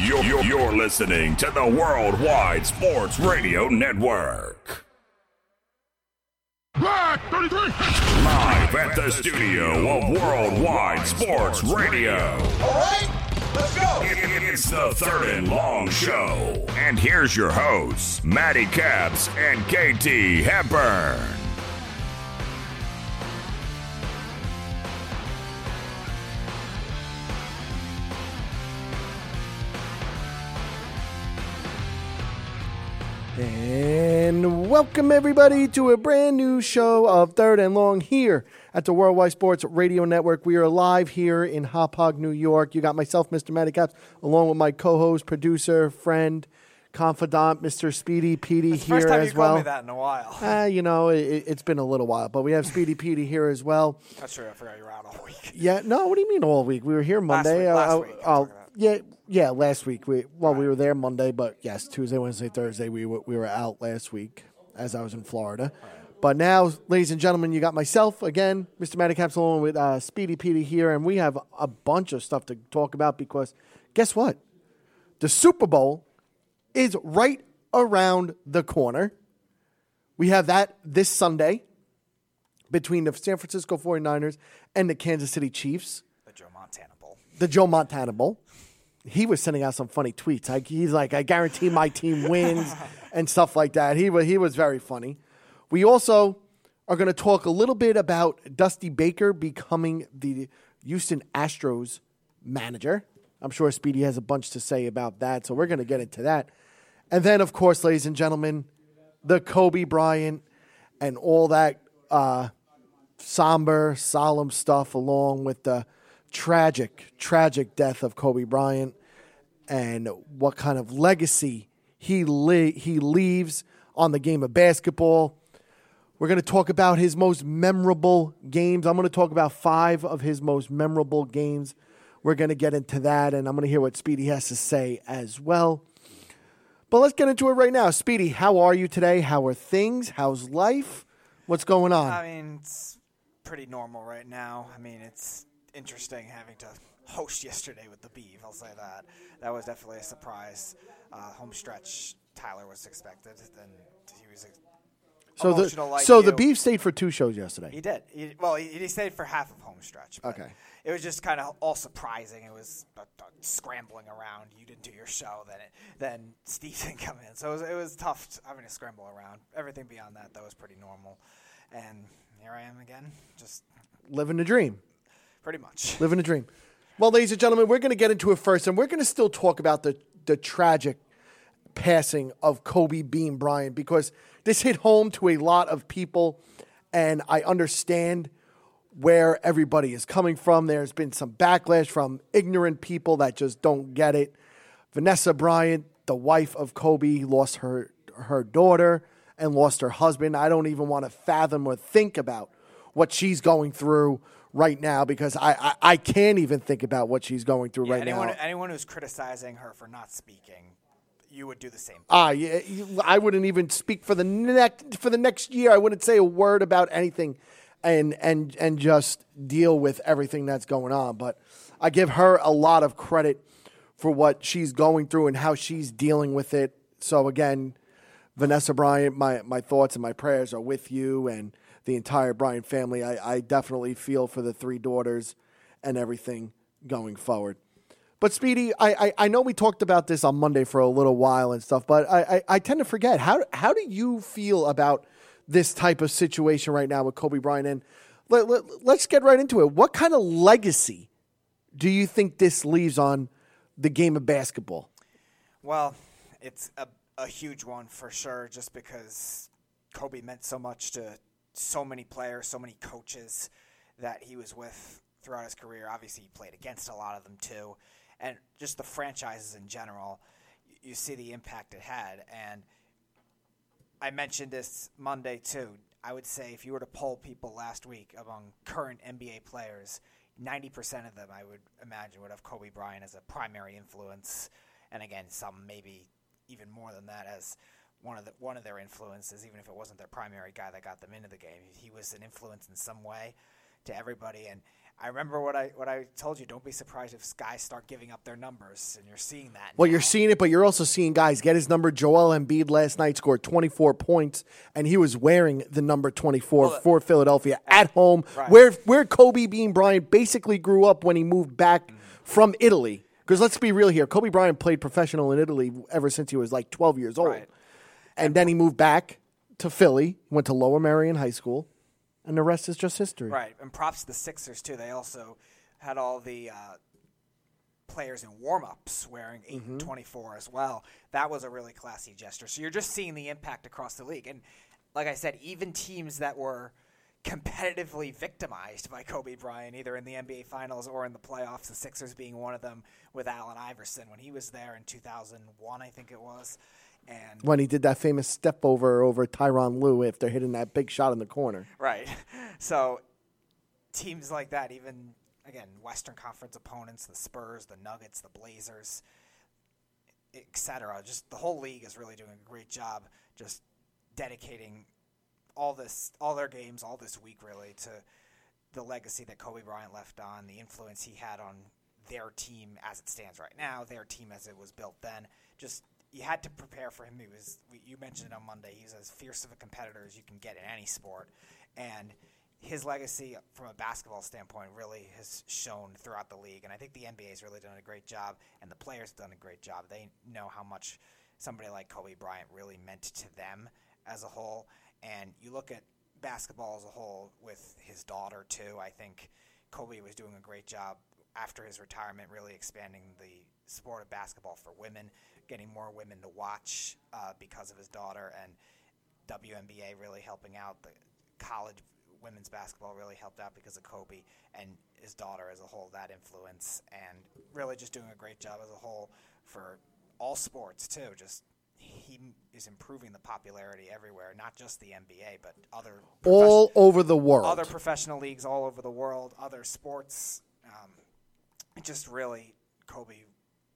You're, you're, you're listening to the Worldwide Sports Radio Network. Black 33. Live at the studio of Worldwide Sports Radio. All right, let's go. It's the third and long show. And here's your hosts, Matty Caps and KT Hepburn. And welcome everybody to a brand new show of Third and Long here at the Worldwide Sports Radio Network. We are live here in Hauppauge, New York. You got myself, Mr. Matty Caps, along with my co-host, producer, friend, confidant, Mr. Speedy Petey here first time as you well. called me that in a while. Uh, you know, it, it's been a little while, but we have Speedy Petey here as well. That's true. I forgot you were out all week. Yeah, no, what do you mean all week? We were here Monday. week, last Uh, week, uh, yeah, yeah, last week. We well, we were there Monday, but yes, Tuesday, Wednesday, Thursday, we were, we were out last week as I was in Florida. But now, ladies and gentlemen, you got myself again, Mr. Matty Caps, along with uh, Speedy Petey here, and we have a bunch of stuff to talk about because guess what? The Super Bowl is right around the corner. We have that this Sunday between the San Francisco 49ers and the Kansas City Chiefs The Joe Montana Bowl. the Joe Montana Bowl. He was sending out some funny tweets. Like he's like, I guarantee my team wins and stuff like that. He was he was very funny. We also are going to talk a little bit about Dusty Baker becoming the Houston Astros manager. I'm sure Speedy has a bunch to say about that, so we're going to get into that. And then, of course, ladies and gentlemen, the Kobe Bryant and all that uh, somber, solemn stuff, along with the tragic, tragic death of Kobe Bryant and what kind of legacy he le- he leaves on the game of basketball. We're going to talk about his most memorable games. I'm going to talk about five of his most memorable games. We're going to get into that, and I'm going to hear what Speedy has to say as well. But let's get into it right now. Speedy, how are you today? How are things? How's life? What's going on? I mean, it's pretty normal right now. I mean, it's interesting having to host yesterday with the Beeve. I'll say that. That was definitely a surprise. Uh, home stretch, Tyler was expected, and he was. ex- so the like so the beef stayed for two shows yesterday. He did. He, well, he, he stayed for half of home stretch. Okay. It was just kind of all surprising. It was uh, uh, scrambling around. You didn't do your show, then it, then Steve didn't come in. So it was, it was tough t- having to scramble around. Everything beyond that, though, was pretty normal. And here I am again, just Living the dream. Pretty much. Living a dream. Well, ladies and gentlemen, we're going to get into it first, and we're going to still talk about the, the tragic passing of Kobe Bean Bryant because this hit home to a lot of people, and I understand where everybody is coming from. There's been some backlash from ignorant people that just don't get it. Vanessa Bryant, the wife of Kobe, lost her her daughter and lost her husband. I don't even want to fathom or think about what she's going through right now because I, I, I can't even think about what she's going through Yeah, right anyone, now. anyone who's criticizing her for not speaking, you would do the same. Ah, yeah, I wouldn't even speak for the next for the next year. I wouldn't say a word about anything, and and and just deal with everything that's going on. But I give her a lot of credit for what she's going through and how she's dealing with it. So again, Vanessa Bryant, my my thoughts and my prayers are with you and the entire Bryant family. I, I definitely feel for the three daughters and everything going forward. But Speedy, I, I, I know we talked about this on Monday for a little while and stuff, but I, I, I tend to forget. How how do you feel about this type of situation right now with Kobe Bryant? And let, let, let's get right into it. What kind of legacy do you think this leaves on the game of basketball? Well, it's a, a huge one for sure, just because Kobe meant so much to so many players, so many coaches that he was with throughout his career. Obviously, he played against a lot of them too, and just the franchises in general. You see the impact it had, and I mentioned this Monday too. I would say if you were to poll people last week among current NBA players, 90% of them, I would imagine, would have Kobe Bryant as a primary influence. And again, some maybe even more than that as one of the, one of their influences, even if it wasn't their primary guy that got them into the game. He was an influence in some way to everybody. And I remember what I what I told you. Don't be surprised if guys start giving up their numbers, and you're seeing that. Well, now. you're seeing it, but you're also seeing guys get his number. Joel Embiid last night scored 24 points, and he was wearing the number 24 Well, for Philadelphia at home, Right. where where Kobe Bean Bryant basically grew up when he moved back Mm-hmm. from Italy. Because let's be real here, Kobe Bryant played professional in Italy ever since he was like 12 years old, Right. And then he moved back to Philly, went to Lower Merion High School, and the rest is just history. Right, and props to the Sixers too. They also had all the uh, players in warm-ups wearing 8 and 24 as well. That was a really classy gesture. So you're just seeing the impact across the league. And like I said, even teams that were competitively victimized by Kobe Bryant, either in the NBA Finals or in the playoffs, the Sixers being one of them with Allen Iverson when he was there in 2001, I think it was. And When he did that famous step over over Tyronn Lue after hitting that big shot in the corner. Right. So teams like that, even again, Western Conference opponents, the Spurs, the Nuggets, the Blazers, etc. Just the whole league is really doing a great job just dedicating all this all their games, all this week really to the legacy that Kobe Bryant left on, the influence he had on their team as it stands right now, their team as it was built then. Just you had to prepare for him. He was you mentioned it on Monday. He's as fierce of a competitor as you can get in any sport, and his legacy from a basketball standpoint really has shown throughout the league. And I think the NBA has really done a great job, and the players have done a great job. They know how much somebody like Kobe Bryant really meant to them as a whole. And you look at basketball as a whole with his daughter too. I think Kobe was doing a great job after his retirement, really expanding the sport of basketball for women, getting more women to watch uh, because of his daughter, and WNBA really helping out. The college women's basketball really helped out because of Kobe and his daughter as a whole. That influence and really just doing a great job as a whole for all sports too. Just he is improving the popularity everywhere, not just the NBA, but other All over the world. other professional leagues all over the world, other sports. Um, just really Kobe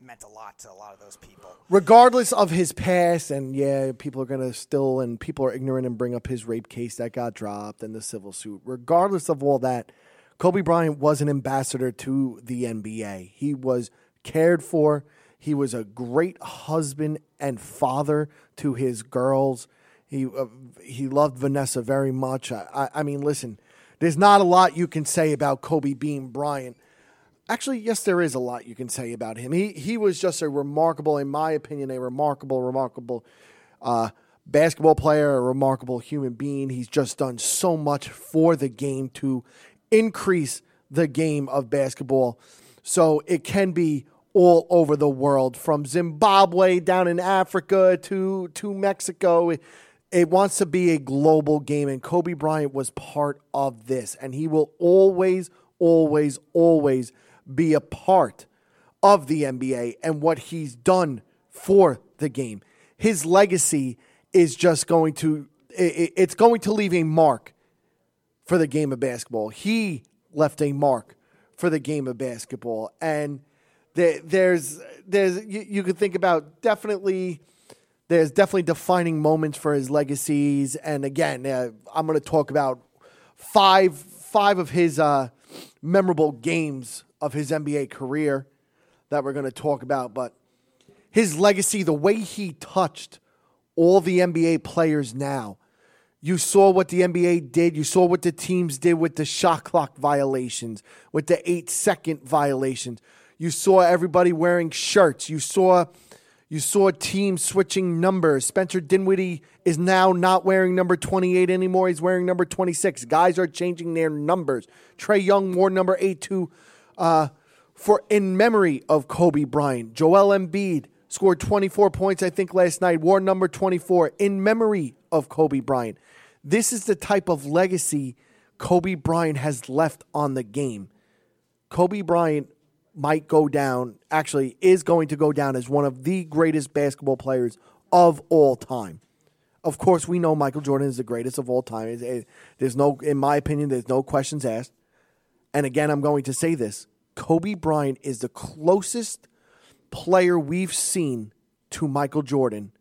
meant a lot to a lot of those people. regardless of his past, and yeah, people are gonna still and people are ignorant and bring up his rape case that got dropped and the civil suit. Regardless of all that, Kobe Bryant was an ambassador to the NBA. He was cared for. He was a great husband and father to his girls. He uh, he loved Vanessa very much. I, I, I mean, listen, there's not a lot you can say about Kobe Bean Bryant. Actually, yes, there is a lot you can say about him. He he was just a remarkable, in my opinion, a remarkable, remarkable uh, basketball player, a remarkable human being. He's just done so much for the game to increase the game of basketball, so it can be all over the world, from Zimbabwe down in Africa to to Mexico. It, it wants to be a global game, and Kobe Bryant was part of this, and he will always, always, always be a part of the NBA and what he's done for the game. His legacy is just going to it's going to leave a mark for the game of basketball. He left a mark for the game of basketball, and there, there's there's you, you could think about definitely there's definitely defining moments for his legacies. And again, uh, I'm going to talk about five five of his uh, memorable games of his NBA career that we're going to talk about. But his legacy, the way he touched all the NBA players now. You saw what the NBA did. You saw what the teams did with the shot clock violations, with the eight second violations. You saw everybody wearing shirts. You saw you saw teams switching numbers. Spencer Dinwiddie is now not wearing number 28 anymore. He's wearing number 26. Guys are changing their numbers. Trae Young wore number 8 to uh, for in memory of Kobe Bryant. Joel Embiid scored 24 points, I think, last night, wore number 24 in memory of Kobe Bryant. This is the type of legacy Kobe Bryant has left on the game. Kobe Bryant might go down, actually, is going to go down as one of the greatest basketball players of all time. Of course, we know Michael Jordan is the greatest of all time. There's no, in my opinion, there's no questions asked. And again, I'm going to say this Kobe Bryant is the closest player we've seen to Michael Jordan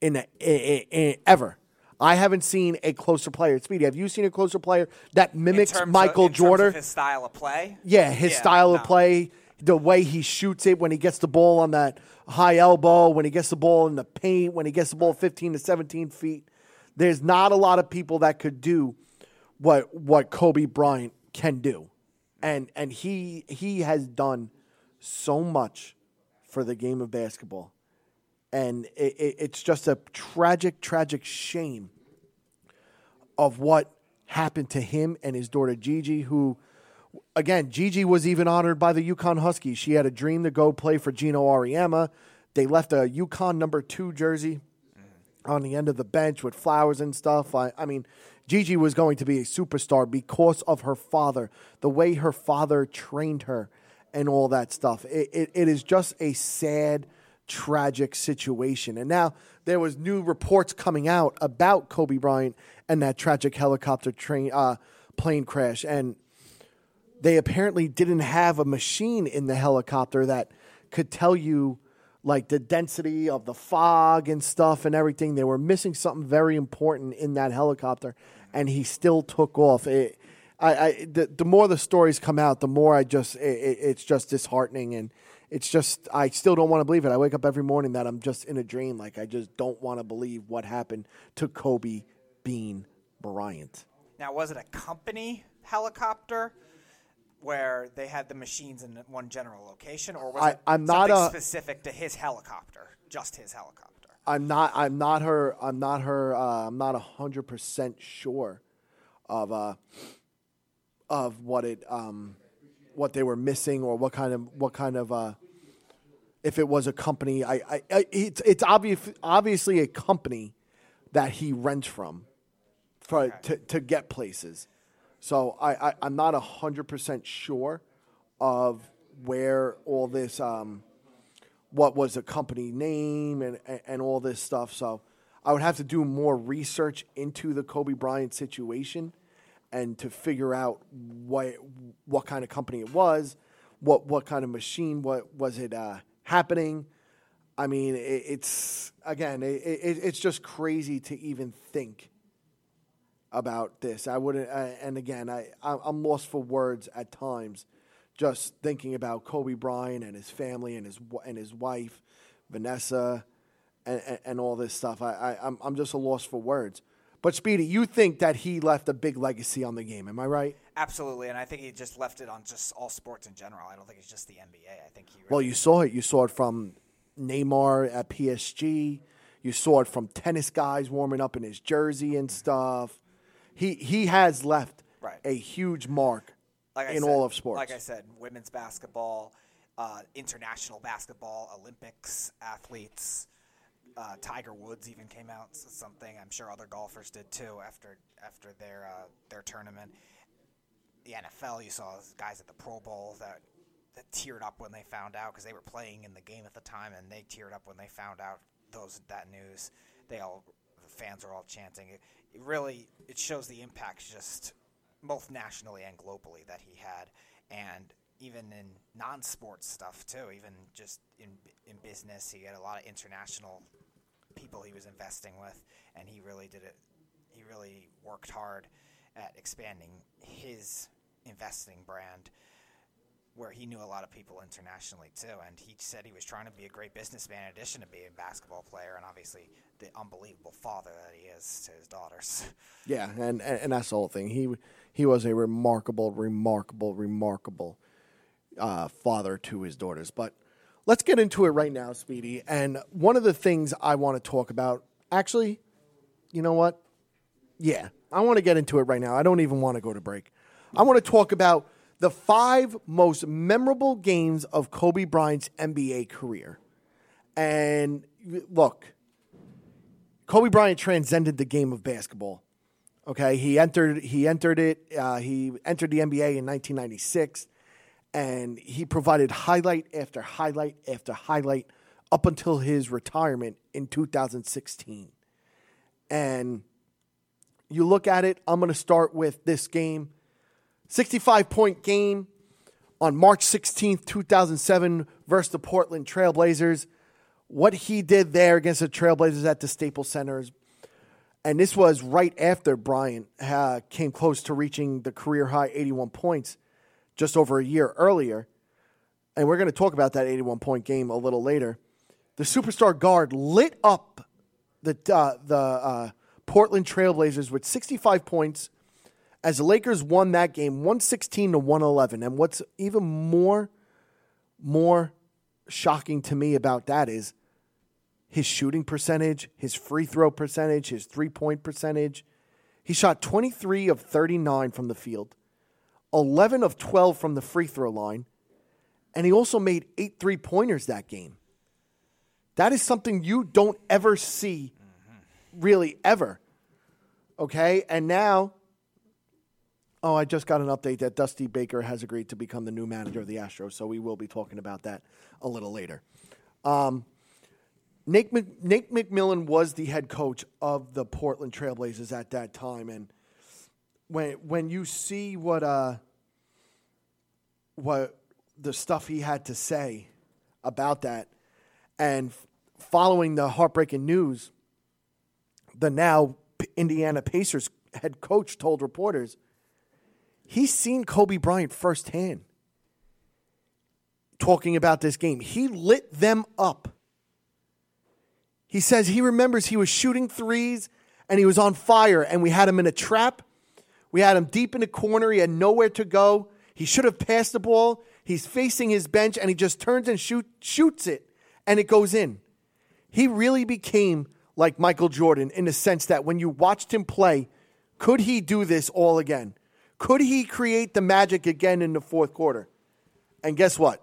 in, a, i- i- i- ever. I haven't seen a closer player. Speedy, have you seen a closer player that In mimics of- Michael in terms Jordan? of his style of play. Yeah, his Yeah, style of play, the way he shoots it when he gets the ball on that high elbow, when he gets the ball in the paint, when he gets the ball 15 to 17 feet. There's not a lot of people that could do what what Kobe Bryant can do. And and he he has done so much for the game of basketball. And it, it, it's just a tragic, tragic shame of what happened to him and his daughter Gigi, who, again, Gigi was even honored by the UConn Huskies. She had a dream to go play for Geno Auriemma. They left a UConn number two jersey on the end of the bench with flowers and stuff. I, I mean, Gigi was going to be a superstar because of her father, the way her father trained her, and all that stuff. It, it, it is just a sad, tragic situation. And now there was new reports coming out about Kobe Bryant and that tragic helicopter train uh, plane crash, and they apparently didn't have a machine in the helicopter that could tell you like the density of the fog and stuff and everything. They were missing something very important in that helicopter, and he still took off. It, I, I the, the more the stories come out, the more I just it, it- it's just disheartening and. It's just I still don't want to believe it. I wake up every morning that I'm just in a dream. Like I just don't want to believe what happened to Kobe Bean Bryant. Now, was it a company helicopter where they had the machines in one general location, or was I- it I'm not a- specific to his helicopter, just his helicopter? I'm not. I'm not her. I'm not her. Uh, I'm not hundred percent sure of uh, of what it um, what they were missing or what kind of what kind of uh, if it was a company. I, I, I it's it's obvious obviously a company that he rents from for to to get places. So I, I I'm not hundred percent sure of where all this um, what was the company name and, and, and all this stuff. So I would have to do more research into the Kobe Bryant situation and to figure out what what kind of company it was, what what kind of machine, what was it uh, happening. I mean, it, it's again, it, it, it's just crazy to even think about this. I wouldn't, uh, and again, I I'm I'm lost for words at times, just thinking about Kobe Bryant and his family and his and his wife, Vanessa, and, and, and all this stuff. I, I I'm I'm just a loss for words. But Speedy, you think that he left a big legacy on the game? Am I right? Absolutely, and I think he just left it on just all sports in general. I don't think it's just the NBA. I think he. Really Well, you saw it. You saw it from Neymar at PSG. You saw it from tennis guys warming up in his jersey and stuff. He he has left Right. a huge mark like in said- all of sports. Like I said, women's basketball, uh, international basketball, Olympics athletes. Uh, Tiger Woods even came out something. I'm sure other golfers did too after after their uh, their tournament. The NFL, you saw guys at the Pro Bowl that that teared up when they found out because they were playing in the game at the time, and they teared up when they found out those that news. They all the fans are all chanting. It, really it shows the impact just both nationally and globally that he had, and even in non-sports stuff too. Even just in in business, he had a lot of international people he was investing with, and he really did it. He really worked hard at expanding his investing brand, where he knew a lot of people internationally too. And he said he was trying to be a great businessman in addition to being a basketball player, and obviously the unbelievable father that he is to his daughters. Yeah, and, and that's the whole thing. He he was a remarkable, remarkable, remarkable uh, father to his daughters. But let's get into it right now, Speedy. And one of the things I want to talk about, actually, you know what? Yeah, I want to get into it right now. I don't even want to go to break. I want to talk about the five most memorable games of Kobe Bryant's NBA career. And look, Kobe Bryant transcended the game of basketball. Okay, he entered he entered it. Uh, he entered the NBA in 1996, and he provided highlight after highlight after highlight up until his retirement in 2016. And you look at it. I'm going to start with this game, 65 point game on March 16th, 2007, versus the Portland Trailblazers. What he did there against the Trailblazers at the Staples Center And this was right after Bryant uh, came close to reaching the career high 81 points just over a year earlier. And we're going to talk about that 81 point game a little later. The superstar guard lit up the, uh, the uh, Portland Trailblazers with 65 points as the Lakers won that game 116 to 111. And what's even more more shocking to me about that is his shooting percentage, his free throw percentage, his three point percentage. He shot 23 of 39 from the field, 11 of 12 from the free throw line, and he also made eight three pointers that game. That is something you don't ever see, really, ever. Okay? And now, oh, I just got an update that Dusty Baker has agreed to become the new manager of the Astros, so we will be talking about that a little later. Um, Nate, Mc, Nate McMillan was the head coach of the Portland Trailblazers at that time, and when when you see what uh what the stuff he had to say about that, and following the heartbreaking news, the now Indiana Pacers head coach told reporters he's seen Kobe Bryant firsthand talking about this game. He lit them up. He says he remembers he was shooting threes and he was on fire, and we had him in a trap. We had him deep in the corner. He had nowhere to go. He should have passed the ball. He's facing his bench and he just turns and shoot, shoots it, and it goes in. He really became like Michael Jordan in the sense that when you watched him play, could he do this all again? Could he create the magic again in the fourth quarter? And guess what?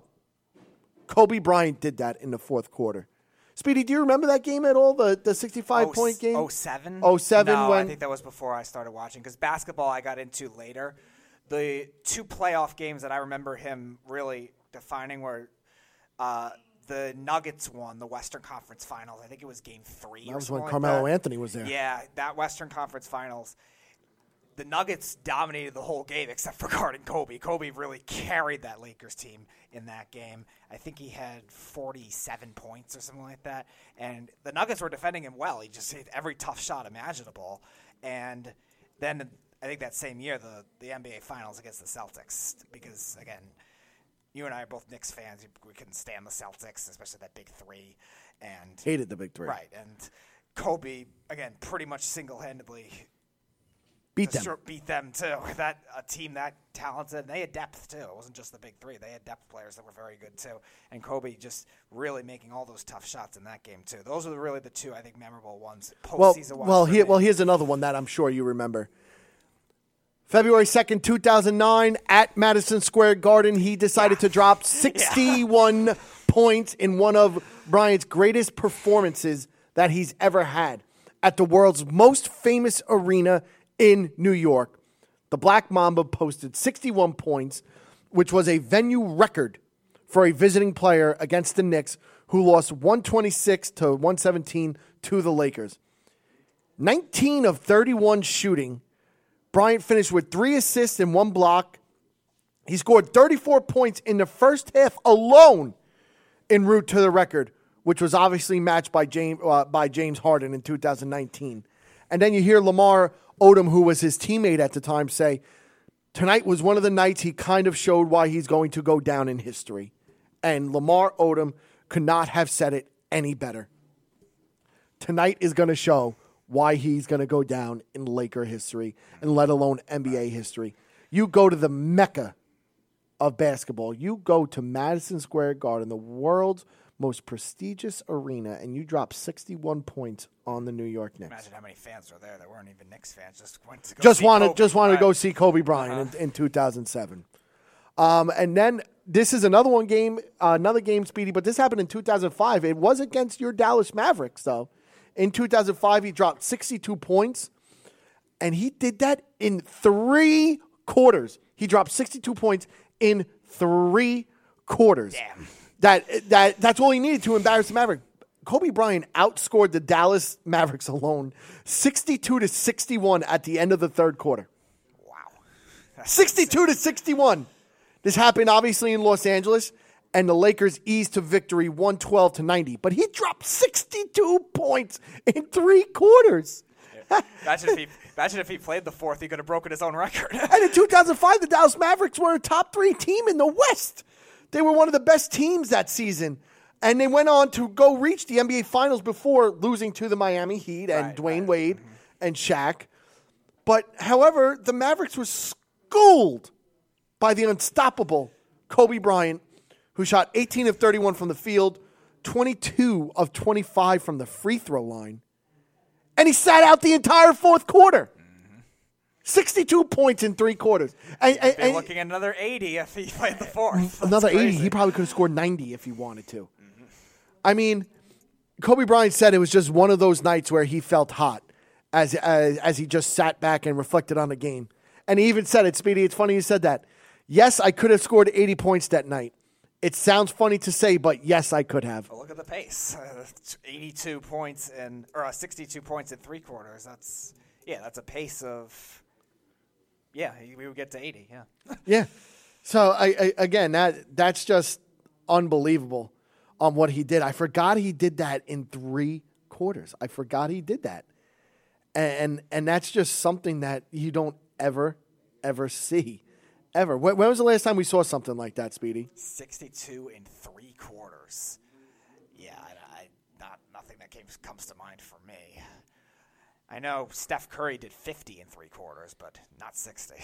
Kobe Bryant did that in the fourth quarter. Speedy, do you remember that game at all? The the 65 point game? Oh seven. 07 No, I think that was before I started watching because basketball I got into later. The two playoff games that I remember him really defining were uh, the Nuggets won the Western Conference Finals. I think it was Game Three. That or was when like Carmelo that. Anthony was there. Yeah, that Western Conference Finals. The Nuggets dominated the whole game except for guarding Kobe. Kobe really carried that Lakers team in that game. I think he had 47 points or something like that. And the Nuggets were defending him well. He just hit every tough shot imaginable. And then I think that same year, the, the NBA Finals against the Celtics, because, again, you and I are both Knicks fans. We couldn't stand the Celtics, especially that big three. And Hated the big three. Right, and Kobe again, pretty much single-handedly Beat them. destroy- beat them too. That a team that talented, and they had depth too. It wasn't just the big three; they had depth players that were very good too. And Kobe just really making all those tough shots in that game too. Those are really the two I think memorable ones. Well, Postseason well, here, me. well, here's another one that I'm sure you remember. February 2nd, 2009, at Madison Square Garden, he decided to drop 61 points in one of Bryant's greatest performances that he's ever had at the world's most famous arena in New York. The Black Mamba posted 61 points, which was a venue record for a visiting player against the Knicks, who lost 126 to 117 to the Lakers. 19 of 31 shooting. Bryant finished with three assists and one block. He scored 34 points in the first half alone en route to the record, which was obviously matched by James, uh, by James Harden in 2019. And then you hear Lamar Odom, who was his teammate at the time, say, Tonight was one of the nights he kind of showed why he's going to go down in history. And Lamar Odom could not have said it any better. Tonight is going to show why he's going to go down in Laker history and let alone NBA history. You go to the mecca of basketball. You go to Madison Square Garden, the world's most prestigious arena, and you dropped 61 points on the New York Knicks. Imagine how many fans were there that weren't even Knicks fans. Just went to go just see wanted Kobe. just wanted to go see Kobe Bryant in, in 2007. Um, and then this is another one game, uh, another game, Speedy, but this happened in 2005. It was against your Dallas Mavericks, though. In 2005, he dropped 62 points, and he did that in three quarters. He dropped 62 points in three quarters. Damn. That that that's all he needed to embarrass the Mavericks. Kobe Bryant outscored the Dallas Mavericks alone, 62 to 61 at the end of the third quarter. Wow. That's 62 to 61. This happened obviously in Los Angeles, and the Lakers eased to victory 112 to 90. But he dropped 62 points in three quarters. imagine if he imagine if he played the fourth, he could have broken his own record. And in 2005, the Dallas Mavericks were a top three team in the West. They were one of the best teams that season. And they went on to go reach the NBA Finals before losing to the Miami Heat and Right, Dwyane right. Wade mm-hmm. and Shaq. But however, the Mavericks were schooled by the unstoppable Kobe Bryant, who shot 18 of 31 from the field, 22 of 25 from the free throw line, and he sat out the entire fourth quarter. 62 points in three quarters. And, and- and looking at another 80 if he played the fourth. That's another 80. He probably could have scored 90 if he wanted to. I mean, Kobe Bryant said it was just one of those nights where he felt hot as, as, as he just sat back and reflected on the game. And he even said it, Speedy. It's funny you said that. Yes, I could have scored 80 points that night. It sounds funny to say, but yes, I could have. But look at the pace. Uh, 82 points and or uh, 62 points in three quarters. That's yeah, that's a pace of yeah, we would get to 80. Yeah. Yeah. So I, I again that that's just unbelievable on what he did. I forgot he did that in three quarters. I forgot he did that, and and that's just something that you don't ever ever see, ever. When, when was the last time we saw something like that, Speedy? 62 in three quarters. Yeah, I, I, not nothing that came, comes to mind for me. I know Steph Curry did 50 in three quarters, but not 60.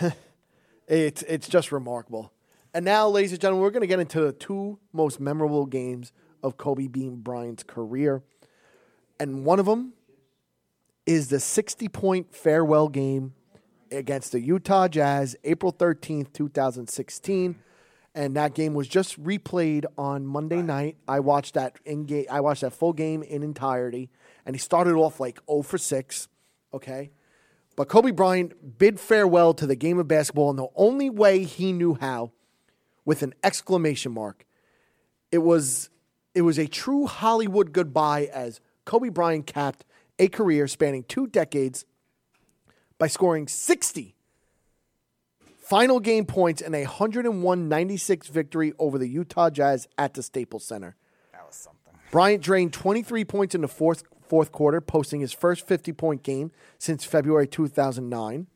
It's it's just remarkable. And now, ladies and gentlemen, we're going to get into the two most memorable games of Kobe Bean Bryant's career, and one of them is the 60 point farewell game against the Utah Jazz, April 13th, 2016. And that game was just replayed on Monday night. I watched that in game. I watched that full game in entirety, and he started off like 0 for 6. Okay, but Kobe Bryant bid farewell to the game of basketball in the only way he knew how, with an exclamation mark. It was it was a true Hollywood goodbye as Kobe Bryant capped a career spanning two decades by scoring 60 final game points in a 101-96 victory over the Utah Jazz at the Staples Center. That was something. Bryant drained 23 points in the fourth fourth quarter, posting his first 50-point game since February 2009.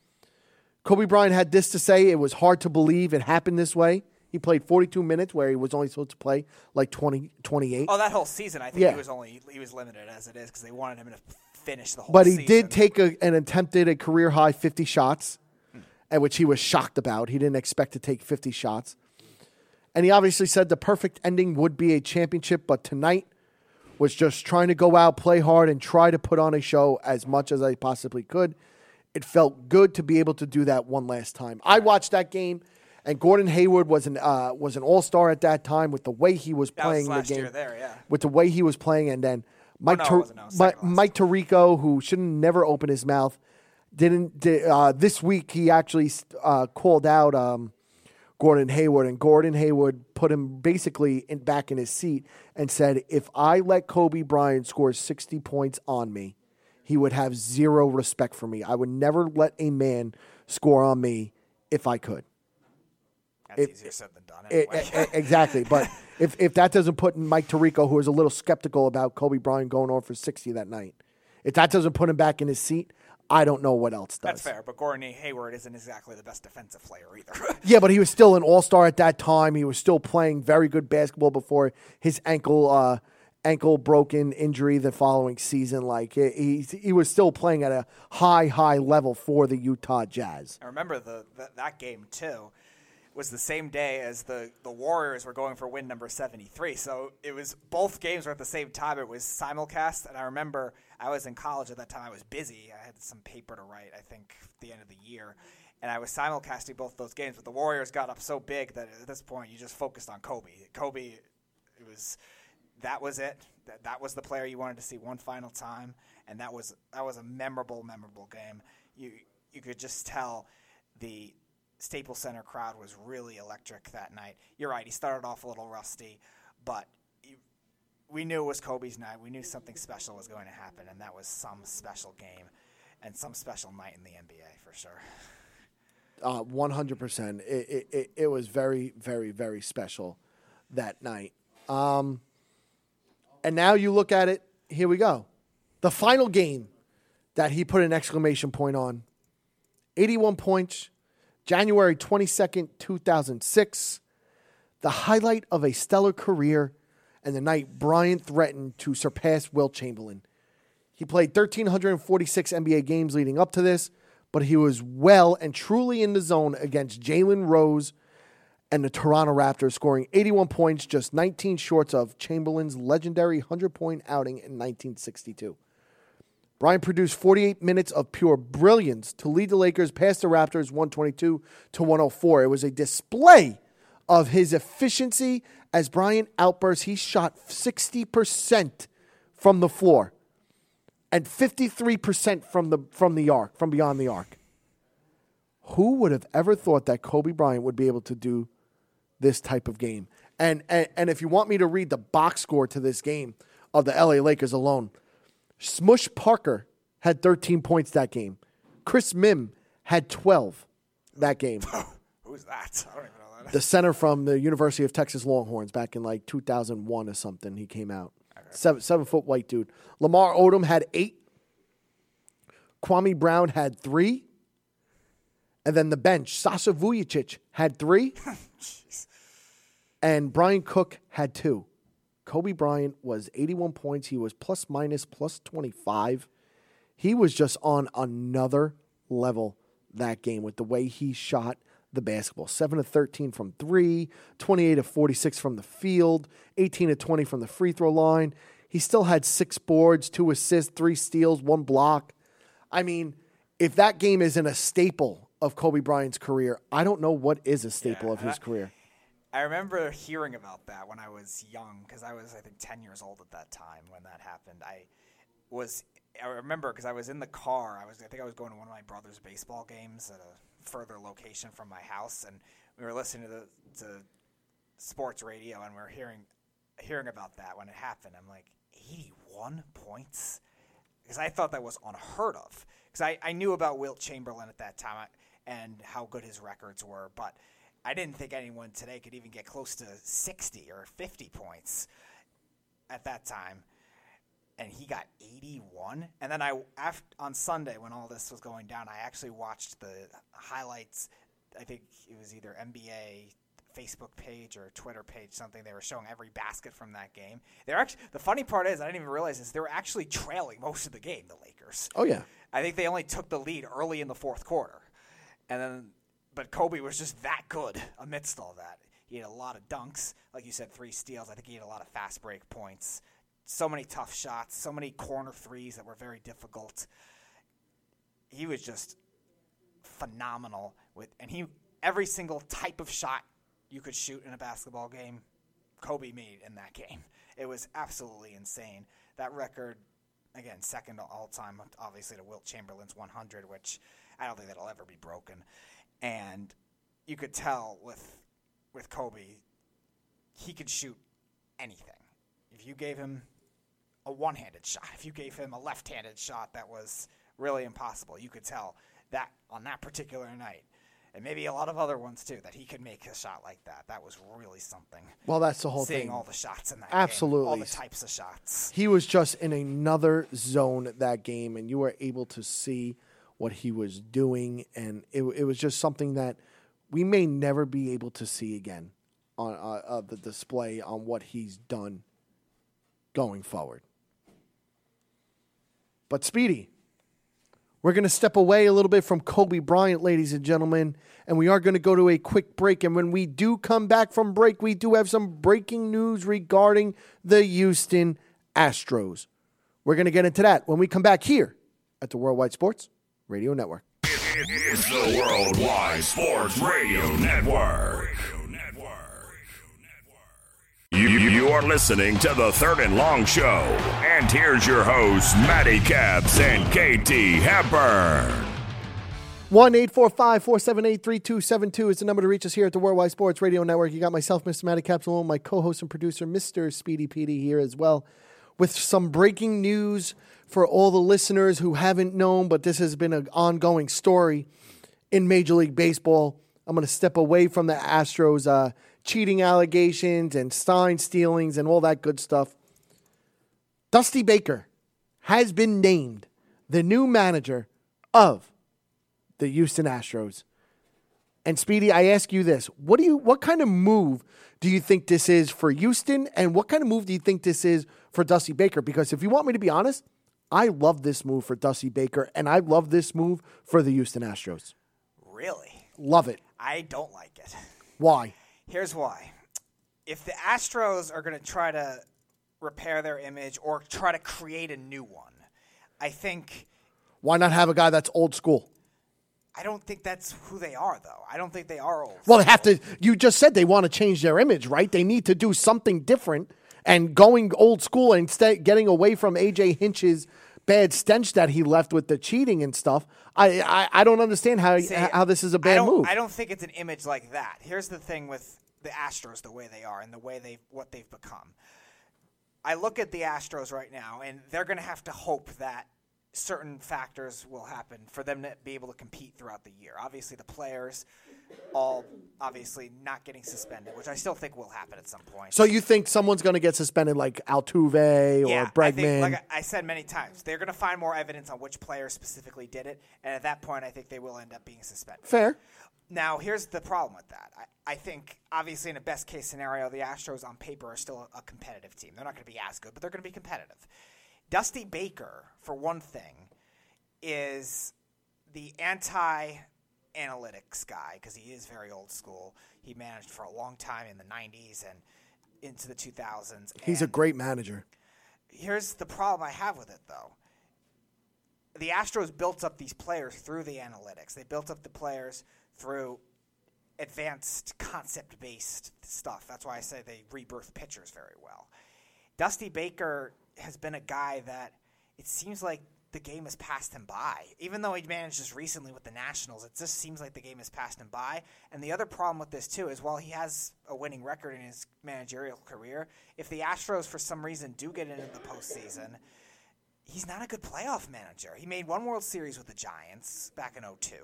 Kobe Bryant had this to say, it was hard to believe it happened this way. He played 42 minutes where he was only supposed to play like 20 28. Oh, that whole season, I think Yeah. he was only he was limited as it is because they wanted him to finish the whole. But he season. did take a, an attempted a career high 50 shots, at which he was shocked about. He didn't expect to take 50 shots. And he obviously said the perfect ending would be a championship, but tonight was just trying to go out, play hard, and try to put on a show as much as I possibly could. It felt good to be able to do that one last time. I watched that game, and Gordon Hayward was an uh, was an all star at that time with the way he was playing was the game there, yeah. with the way he was playing, and then Mike no, Tar- No, Mi- second last. Mike Tirico, who shouldn't never open his mouth, didn't. Did, uh, this week he actually uh, called out um, Gordon Hayward, and Gordon Hayward put him basically in, back in his seat and said, "If I let Kobe Bryant score sixty points on me, he would have zero respect for me. I would never let a man score on me if I could." That's it- easier said than done. Anyway. e- e- exactly. But if, if that doesn't put Mike Tirico, who was a little skeptical about Kobe Bryant going on for 60 that night, if that doesn't put him back in his seat, I don't know what else does. That's fair, but Gordon Hayward isn't exactly the best defensive player either. Yeah, but he was still an all star at that time. He was still playing very good basketball before his ankle uh, ankle broken injury the following season. Like he, he he was still playing at a high high level for the Utah Jazz. I remember the, the that game too was the same day as the the Warriors were going for win number 73. So it was both games were at the same time. It was simulcast and I remember I was in college at that time. I was busy. I had some paper to write, I think, at the end of the year. And I was simulcasting both those games, but the Warriors got up so big that at this point you just focused on Kobe. Kobe it was that was it. That, that was the player you wanted to see one final time, and that was that was a memorable, memorable game. You you could just tell the Staples Center crowd was really electric that night. You're right; he started off a little rusty, but we knew it was Kobe's night. We knew something special was going to happen, and that was some special game and some special night in the NBA for sure. Uh, One hundred percent. It it it was very very very special that night. Um, and now you look at it. Here we go. The final game that he put an exclamation point on 81 points, January 22nd, 2006. The highlight of a stellar career and the night Bryant threatened to surpass Wilt Chamberlain. He played 1,346 NBA games leading up to this, but he was well and truly in the zone against Jalen Rose and the Toronto Raptors, scoring 81 points, just 19 shorts of Chamberlain's legendary 100 point outing in 1962. Bryant produced 48 minutes of pure brilliance to lead the Lakers past the Raptors 122 to 104. It was a display of his efficiency as Bryant outbursts. He shot 60% from the floor and 53% from the from the arc, from beyond the arc. Who would have ever thought that Kobe Bryant would be able to do this type of game? And and, and if you want me to read the box score to this game of the LA Lakers alone, Smush Parker had 13 points that game. Chris Mihm had 12 that game. Who's that? I don't even know the center from the University of Texas Longhorns back in like 2001 or something. He came out. Seven, seven foot white dude. Lamar Odom had eight. Kwame Brown had three. And then the bench, Sasha Vujacic had three. and Brian Cook had two. Kobe Bryant was 81 points. He was plus minus plus 25. He was just on another level that game with the way he shot the basketball. 7 to 13 from 3, 28 to 46 from the field, 18 to 20 from the free throw line. He still had 6 boards, 2 assists, 3 steals, 1 block. I mean, if that game isn't a staple of Kobe Bryant's career, I don't know what is a staple of his career. I remember hearing about that when I was young because I was, I think, 10 years old at that time when that happened. I was, I remember because I was in the car. I was, I think I was going to one of my brother's baseball games at a further location from my house, and we were listening to the to sports radio, and we were hearing hearing about that when it happened. I'm like, 81 points? Because I thought that was unheard of. Because I, I knew about Wilt Chamberlain at that time and how good his records were, but I didn't think anyone today could even get close to 60 or 50 points at that time. And he got 81. And then I, after, on Sunday when all this was going down, I actually watched the highlights. I think it was either NBA Facebook page or Twitter page, something they were showing every basket from that game. They're actually the funny part is I didn't even realize this. They were actually trailing most of the game. The Lakers. Oh, yeah. I think they only took the lead early in the fourth quarter, and then but Kobe was just that good amidst all that. He had a lot of dunks, like you said, three steals. I think he had a lot of fast break points. So many tough shots, so many corner threes that were very difficult. He was just phenomenal with, and he every single type of shot you could shoot in a basketball game, Kobe made in that game. It was absolutely insane. That record, again, second all time, obviously to Wilt Chamberlain's 100, which I don't think that'll ever be broken and you could tell with with Kobe, he could shoot anything. If you gave him a one-handed shot, if you gave him a left-handed shot that was really impossible, you could tell that on that particular night, and maybe a lot of other ones too, that he could make a shot like that. That was really something. Well, that's the whole Seeing thing. all the shots in that Absolutely. game, all the types of shots. he was just in another zone that game, and you were able to see what he was doing, and it, it was just something that we may never be able to see again on uh, uh, the display on what he's done going forward. But Speedy, we're going to step away a little bit from Kobe Bryant, ladies and gentlemen, and we are going to go to a quick break. And when we do come back from break, we do have some breaking news regarding the Houston Astros. We're going to get into that when we come back here at the Worldwide Sports Radio Network. It's the Worldwide Sports Radio Network. You, you are listening to the Third and Long Show. And here's your hosts, Matty Caps and KT Hepburn. 1 478 3272 is the number to reach us here at the Worldwide Sports Radio Network. You got myself, Mr. Matty Capsule, my co host and producer, Mr. Speedy Petey, here as well, with some breaking news for all the listeners who haven't known, but this has been an ongoing story in Major League Baseball. I'm going to step away from the Astros uh, cheating allegations and sign stealings and all that good stuff. Dusty Baker has been named the new manager of the Houston Astros. And Speedy, I ask you this: what do you, what kind of move do you think this is for Houston, and what kind of move do you think this is for Dusty Baker? Because if you want me to be honest, I love this move for Dusty Baker, and I love this move for the Houston Astros. Really? Love it. I don't like it. Why? Here's why. If the Astros are going to try to repair their image or try to create a new one, I think Why not have a guy that's old school? I don't think that's who they are though. I don't think they are old. Well, they have to. You just said they want to change their image, right? They need to do something different. And going old school and stay, getting away from AJ Hinch's bad stench that he left with the cheating and stuff. I I, I don't understand how See, how this is a bad don't, move. I don't think it's an image like that. Here's the thing with the Astros, the way they are and the way they what they've become. I look at the Astros right now, and they're going to have to hope that certain factors will happen for them to be able to compete throughout the year. Obviously, the players all obviously not getting suspended, which I still think will happen at some point. so you think someone's going to get suspended, like Altuve or yeah, I Bregman? think, like I I said many times, they're going to find more evidence on which player specifically did it, and at that point, I think they will end up being suspended. Fair. Now, here's the problem with that. I, I think, obviously, in a best case scenario, the Astros on paper are still a, a competitive team. They're not going to be as good, but they're going to be competitive. Dusty Baker, for one thing, is the anti analytics guy because he is very old school. He managed for a long time in the 90s and into the 2000s. He's a great manager. here's the problem I have with it, though. The Astros built up these players through the analytics. They built up the players through advanced concept based stuff. That's why I say they rebirth pitchers very well. Dusty Baker has been a guy that it seems like the game has passed him by. Even though he managed just recently with the Nationals, it just seems like the game has passed him by. And the other problem with this too is while he has a winning record in his managerial career, if the Astros for some reason do get into the postseason, he's not a good playoff manager. He made one World Series with the Giants back in 02.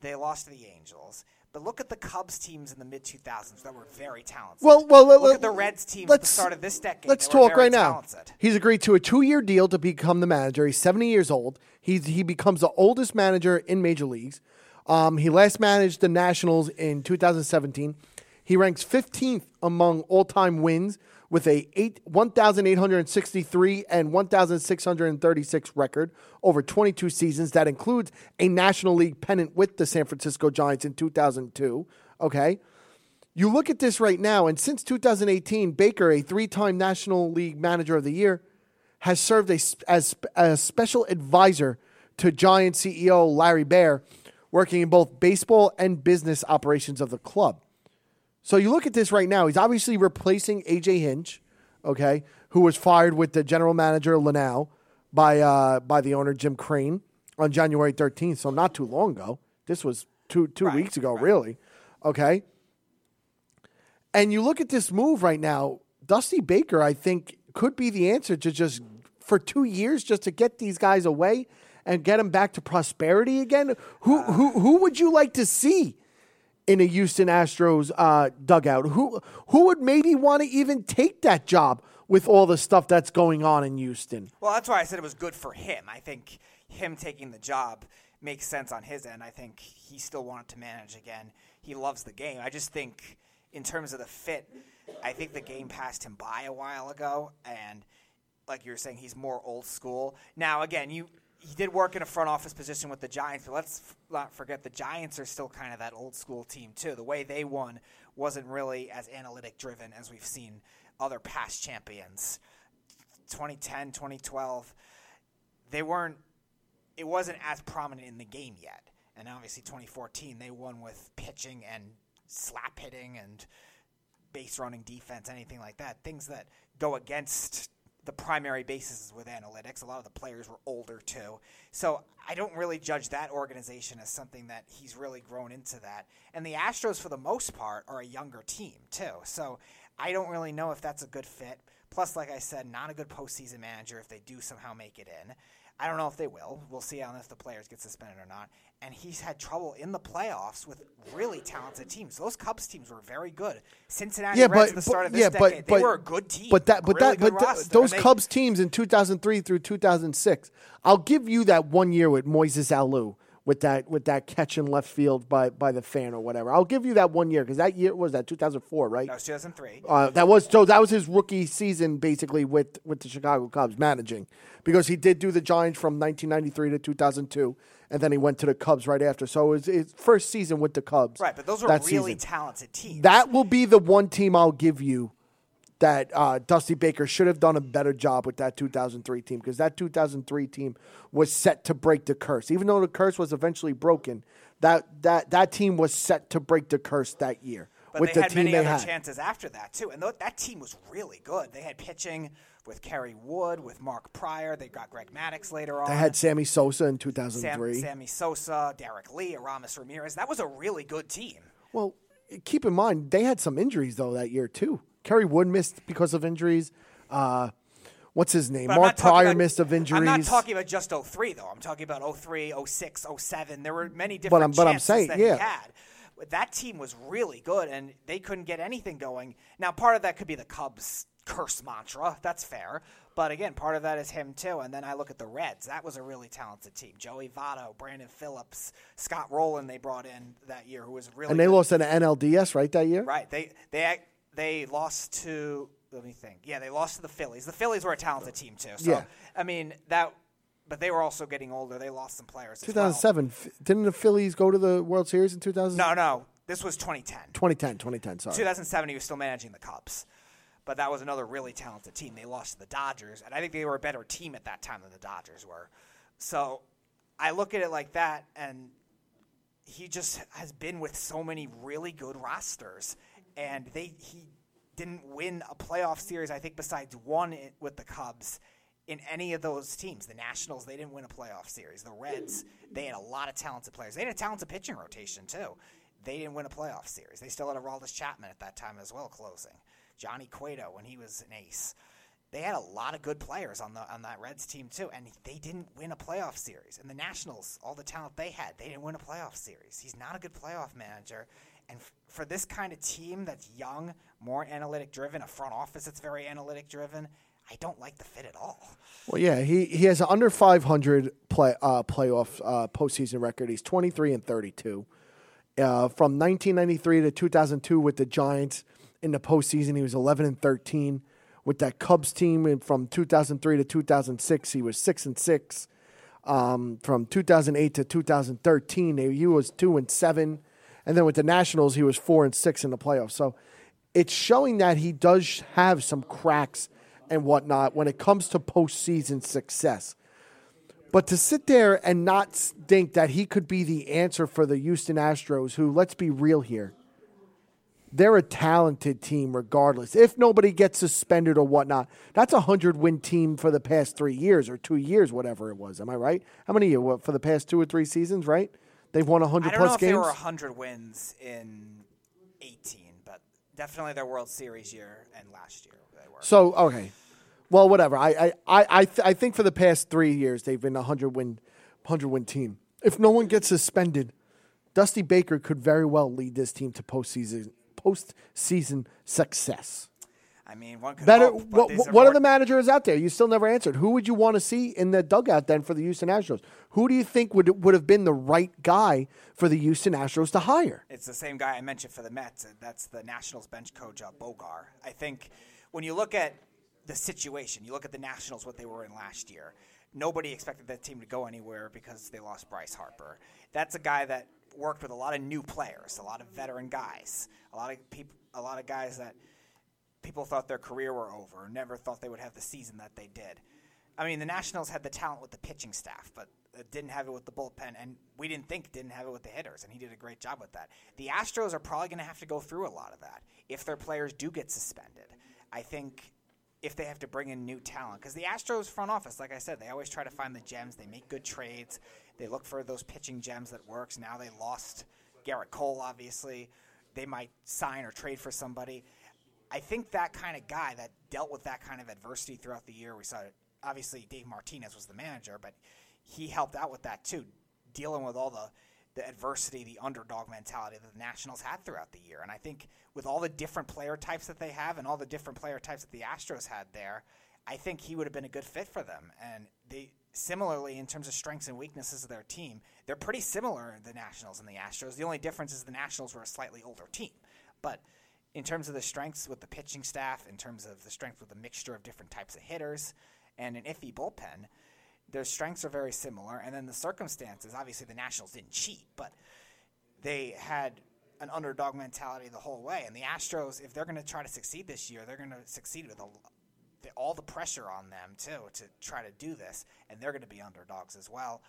They lost to the Angels. But look at the Cubs teams in the mid 2000s that were very talented. Well, well, look let- at the Reds teams at the start of this decade. Let's talk right now. He's agreed to a two-year deal to become the manager. He's 70 years old. He's he becomes the oldest manager in major leagues. Um, he last managed the Nationals in 2017. He ranks 15th among all-time wins with a eight, 1,863 and 1,636 record over 22 seasons. That includes a National League pennant with the San Francisco Giants in 2002. Okay. You look at this right now, and since 2018, Baker, a three time National League Manager of the Year, has served a, as a special advisor to Giant CEO Larry Baer, working in both baseball and business operations of the club. So you look at this right now, he's obviously replacing AJ Hinch, okay, who was fired with the general manager Luhnow by, uh, by the owner Jim Crane on January 13th, so not too long ago. This was two, two Right, weeks ago, right. really, okay? And you look at this move right now, Dusty Baker, I think, could be the answer to just for two years just to get these guys away and get them back to prosperity again. Who who who would you like to see in a Houston Astros uh, dugout? Who who would maybe want to even take that job with all the stuff that's going on in Houston? Well, that's why I said it was good for him. I think him taking the job makes sense on his end. I think he still wanted to manage again. He loves the game. I just think, in terms of the fit, I think the game passed him by a while ago. And like you were saying, he's more old school. Now, again, you he did work in a front office position with the Giants, but let's f- not forget the Giants are still kind of that old school team too. The way they won wasn't really as analytic driven as we've seen other past champions. 2010, 2012, they weren't. It wasn't as prominent in the game yet. And obviously, 2014, they won with pitching and slap hitting and base running defense, anything like that. Things that go against the primary basis is with analytics. A lot of the players were older too. So I don't really judge that organization as something that he's really grown into that. And the Astros, for the most part, are a younger team too. So I don't really know if that's a good fit. Plus, like I said, not a good postseason manager if they do somehow make it in. I don't know if they will. We'll see how if the players get suspended or not. And he's had trouble in the playoffs with really talented teams. Those Cubs teams were very good. Cincinnati Yeah, Reds but, at the start but of this yeah, decade, but, but they were a good team. But that, but really that, but th- those they- Cubs teams in 2003 through 2006, I'll give you that one year with Moises Alou with that with that catch in left field by by the fan or whatever. I'll give you that one year because that year was that 2004, right? That was 2003. Uh, that was so. That was his rookie season, basically with with the Chicago Cubs managing, because he did do the Giants from 1993 to 2002, and then he went to the Cubs right after. So it was his first season with the Cubs. right, but those were really season. talented teams. That will be the one team I'll give you that uh, Dusty Baker should have done a better job with that 2003 team because that 2003 team was set to break the curse. Even though the curse was eventually broken, that that that team was set to break the curse that year But with they the had team many they other had. chances after that too, and th- that team was really good. They had pitching with Kerry Wood, with Mark Prior. They got Greg Maddux later on. They had Sammy Sosa in Sam, 2003. Sammy Sosa, Derrek Lee, Aramis Ramirez. That was a really good team. Well, keep in mind they had some injuries though that year too. Kerry Wood missed because of injuries. Uh, what's his name? But Mark Prior about- missed of injuries. I'm not talking about just 03, though. I'm talking about 03, 06, 07. There were many different I'm- but I'm saying, that yeah. he had. That team was really good, and they couldn't get anything going. Now, part of that could be the Cubs' curse mantra. That's fair. But again, part of that is him, too. And then I look at the Reds. That was a really talented team. Joey Votto, Brandon Phillips, Scott Rolen they brought in that year, who was really and they good. lost in the NLDS right that year. Right. They they they lost to let me think. Yeah, they lost to the Phillies. The Phillies were a talented team too. So Yeah. I mean that but they were also getting older. They lost some players. as well. 2007. F- Didn't the Phillies go to the World Series in 2000? No, no. This was 2010. 2010. 2010. Sorry. 2007 he was still managing the Cubs. But that was another really talented team. They lost to the Dodgers, and I think they were a better team at that time than the Dodgers were. So I look at it like that, and he just has been with so many really good rosters, and they he didn't win a playoff series. I think besides one with the Cubs. In any of those teams, the Nationals, they didn't win a playoff series. The Reds, they had a lot of talented players. They had a talented pitching rotation too. They didn't win a playoff series. They still had a Aroldis Chapman at that time as well, closing. Johnny Cueto when he was an ace. They had a lot of good players on the on that Reds team too, and they didn't win a playoff series. And the Nationals, all the talent they had, they didn't win a playoff series. He's not a good playoff manager. And for this kind of team that's young, more analytic driven, a front office that's very analytic driven, I don't like the fit at all. Well, yeah, he, he has an under 500 play uh, playoff uh, postseason record. He's 23 and 32. Uh, from 1993 to 2002 with the Giants in the postseason, he was 11 and 13. With that Cubs team, and from 2003 to 2006, he was six and six. Um, from 2008 to 2013, he was two and seven, and then with the Nationals, he was four and six in the playoffs. So it's showing that he does have some cracks and whatnot when it comes to postseason success. But to sit there and not think that he could be the answer for the Houston Astros, who, let's be real here, they're a talented team regardless. If nobody gets suspended or whatnot, that's a 100 win team for the past three years or two years, whatever it was. Am I right? How many for the past two or three seasons, right? They've won 100 I don't plus know if games. they were 100 wins in 18, but definitely their World Series year and last year they were. So okay, well, whatever. I I I I, th- I think for the past three years they've been a hundred win, hundred win team. If no one gets suspended, Dusty Baker could very well lead this team to postseason postseason success. I mean, one could Better. hope, what what are what more- are the managers out there? You still never answered. Who would you want to see in the dugout then for the Houston Astros? Who do you think would would have been the right guy for the Houston Astros to hire? It's the same guy I mentioned for the Mets. That's the Nationals bench coach, uh, Bogar. I think when you look at the situation, you look at the Nationals, what they were in last year. Nobody expected that team to go anywhere because they lost Bryce Harper. That's a guy that worked with a lot of new players, a lot of veteran guys, a lot of people, a lot of guys that people thought their career were over, never thought they would have the season that they did. I mean, the Nationals had the talent with the pitching staff, but uh, didn't have it with the bullpen, and we didn't think didn't have it with the hitters, and he did a great job with that. The Astros are probably going to have to go through a lot of that if their players do get suspended. I think if they have to bring in new talent, because the Astros front office, like I said, they always try to find the gems. They make good trades. They look for those pitching gems that works. Now they lost Gerrit Cole, obviously. They might sign or trade for somebody. I think that kind of guy that dealt with that kind of adversity throughout the year. We saw obviously Dave Martinez was the manager, but he helped out with that too, dealing with all the the adversity, the underdog mentality that the Nationals had throughout the year. And I think with all the different player types that they have and all the different player types that the Astros had there, I think he would have been a good fit for them. And they similarly in terms of strengths and weaknesses of their team, they're pretty similar the Nationals and the Astros. The only difference is the Nationals were a slightly older team. But in terms of the strengths with the pitching staff, in terms of the strength with a mixture of different types of hitters, and an iffy bullpen, their strengths are very similar. And then the circumstances, obviously, the Nationals didn't cheat, but they had an underdog mentality the whole way. And the Astros, if they're going to try to succeed this year, they're going to succeed with a, all the pressure on them too to try to do this, and they're going to be underdogs as well,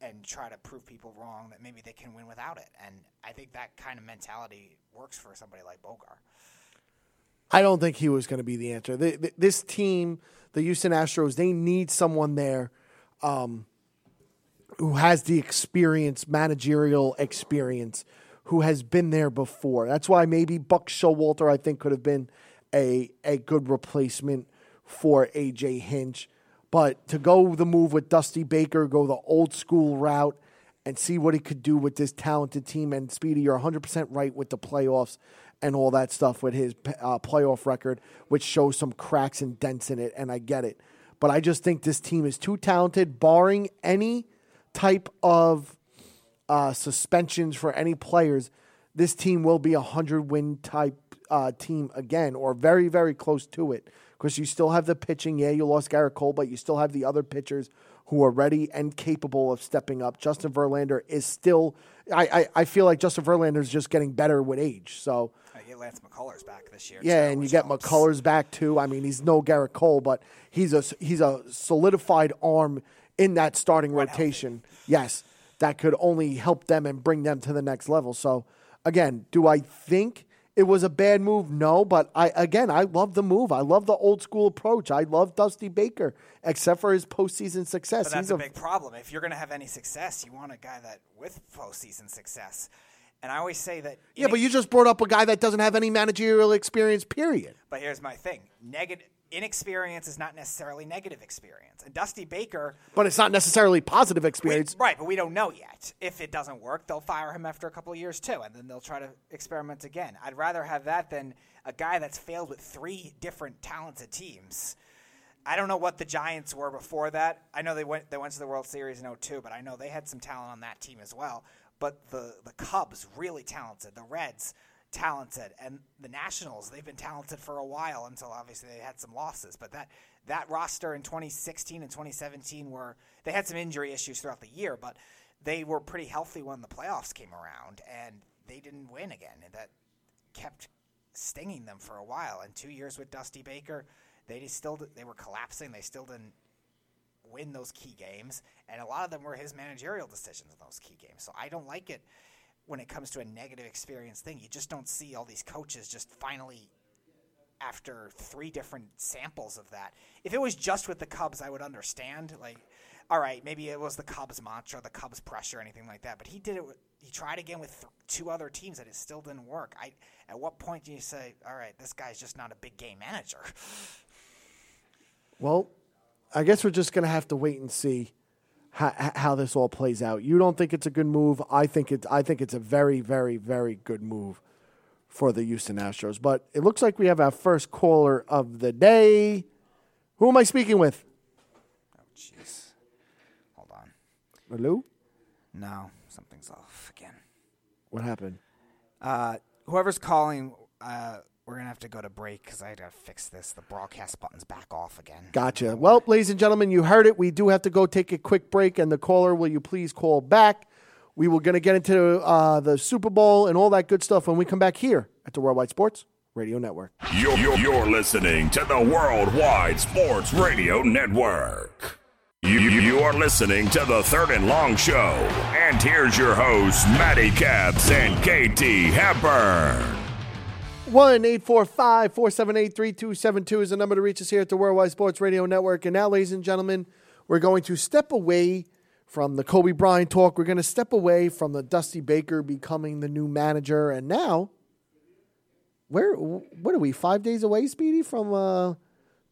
and try to prove people wrong that maybe they can win without it. And I think that kind of mentality works for somebody like Bogar. I don't think he was going to be the answer. The, the, this team, the Houston Astros, they need someone there um, who has the experience, managerial experience, who has been there before. That's why maybe Buck Showalter, I think, could have been a a good replacement for AJ Hinch. But to go the move with Dusty Baker, go the old school route, and see what he could do with this talented team. And Speedy, you're 100% right with the playoffs and all that stuff with his uh, playoff record, which shows some cracks and dents in it. And I get it. But I just think this team is too talented, barring any type of uh, suspensions for any players. This team will be a 100 win type uh, team again, or very, very close to it, because you still have the pitching. Yeah, you lost Gerrit Cole, but you still have the other pitchers who are ready and capable of stepping up. Justin Verlander is still. I, I, I feel like Justin Verlander is just getting better with age. So. I get Lance McCullers back this year. Yeah, too, and you get helps. McCullers back too. I mean, he's no Gerrit Cole, but he's a he's a solidified arm in that starting rotation. Yes, that could only help them and bring them to the next level. So, again, do I think it was a bad move? No, but I again, I love the move. I love the old school approach. I love Dusty Baker, except for his postseason success. But that's He's a big problem. If you're going to have any success, you want a guy that with postseason success. And I always say that. yeah, but you just brought up a guy that doesn't have any managerial experience. Period. But here's my thing: negative inexperience is not necessarily negative experience. And Dusty Baker, But it's not necessarily positive we- experience. right? But we don't know yet. If it doesn't work, they'll fire him after a couple of years too, and then they'll try to experiment again. I'd rather have that than a guy that's failed with three different talented teams. I don't know what the Giants were before that. I know they went they went to the World Series in 02, but I know they had some talent on that team as well. But the the Cubs really talented, the Reds talented, and the Nationals they've been talented for a while until obviously they had some losses. But that that roster in 2016 and 2017 were they had some injury issues throughout the year, but they were pretty healthy when the playoffs came around, and they didn't win again. And that kept stinging them for a while. And two years with Dusty Baker, they still they were collapsing. They still didn't win those key games, and a lot of them were his managerial decisions in those key games. So I don't like it when it comes to a negative experience thing. You just don't see all these coaches just finally after three different samples of that. If it was just with the Cubs, I would understand. Like, all right, maybe it was the Cubs mantra, the Cubs pressure, anything like that. But he did it. With, he tried again with th- two other teams, and it still didn't work. I. At what point do you say, all right, this guy's just not a big game manager? Well, I guess we're just going to have to wait and see how, how this all plays out. You don't think it's a good move. I think it. I think it's a very, very, very good move for the Houston Astros. But it looks like we have our first caller of the day. Who am I speaking with? Oh, jeez. Hold on. Hello. No, something's off again. What happened? Uh, whoever's calling, uh, we're gonna have to go to break because I gotta fix this. The broadcast button's back off again. Gotcha. Well, ladies and gentlemen, you heard it. We do have to go take a quick break, and the caller, will you please call back? We were going to get into uh, the Super Bowl and all that good stuff when we come back here at the Worldwide Sports Radio Network. You're, you're, you're listening to the Worldwide Sports Radio Network. You, you are listening to the Third and Long Show. And here's your hosts, Matty Caps and KT Hepburn. 1 845 478 3272 is the number to reach us here at the Worldwide Sports Radio Network. And now, ladies and gentlemen, we're going to step away from the Kobe Bryant talk. We're going to step away from the Dusty Baker becoming the new manager. And now, where what are we? Five days away, Speedy, from uh,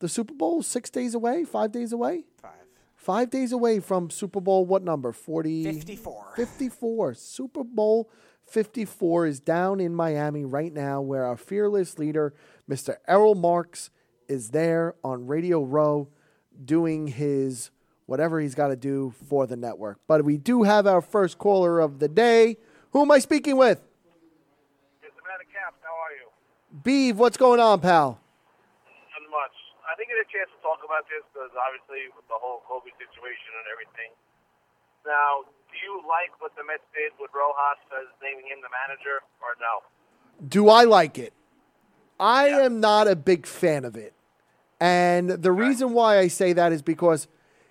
the Super Bowl six days away, five days away, Five. five days away from Super Bowl. What number? 40, 54. 54. Super Bowl 54 is down in Miami right now, where our fearless leader, Mr. Errol Marks, is there on Radio Row doing his whatever he's got to do for the network. But we do have our first caller of the day. Who am I speaking with? It's Amanda Caps. How are you? Beeve, what's going on, pal? Not much. I didn't get a chance to talk about this because obviously with the whole Kobe situation and everything. Now, do you like what the Mets did with Rojas as naming him the manager, or no? Do I like it? I am not a big fan of it. And the reason why I say that is because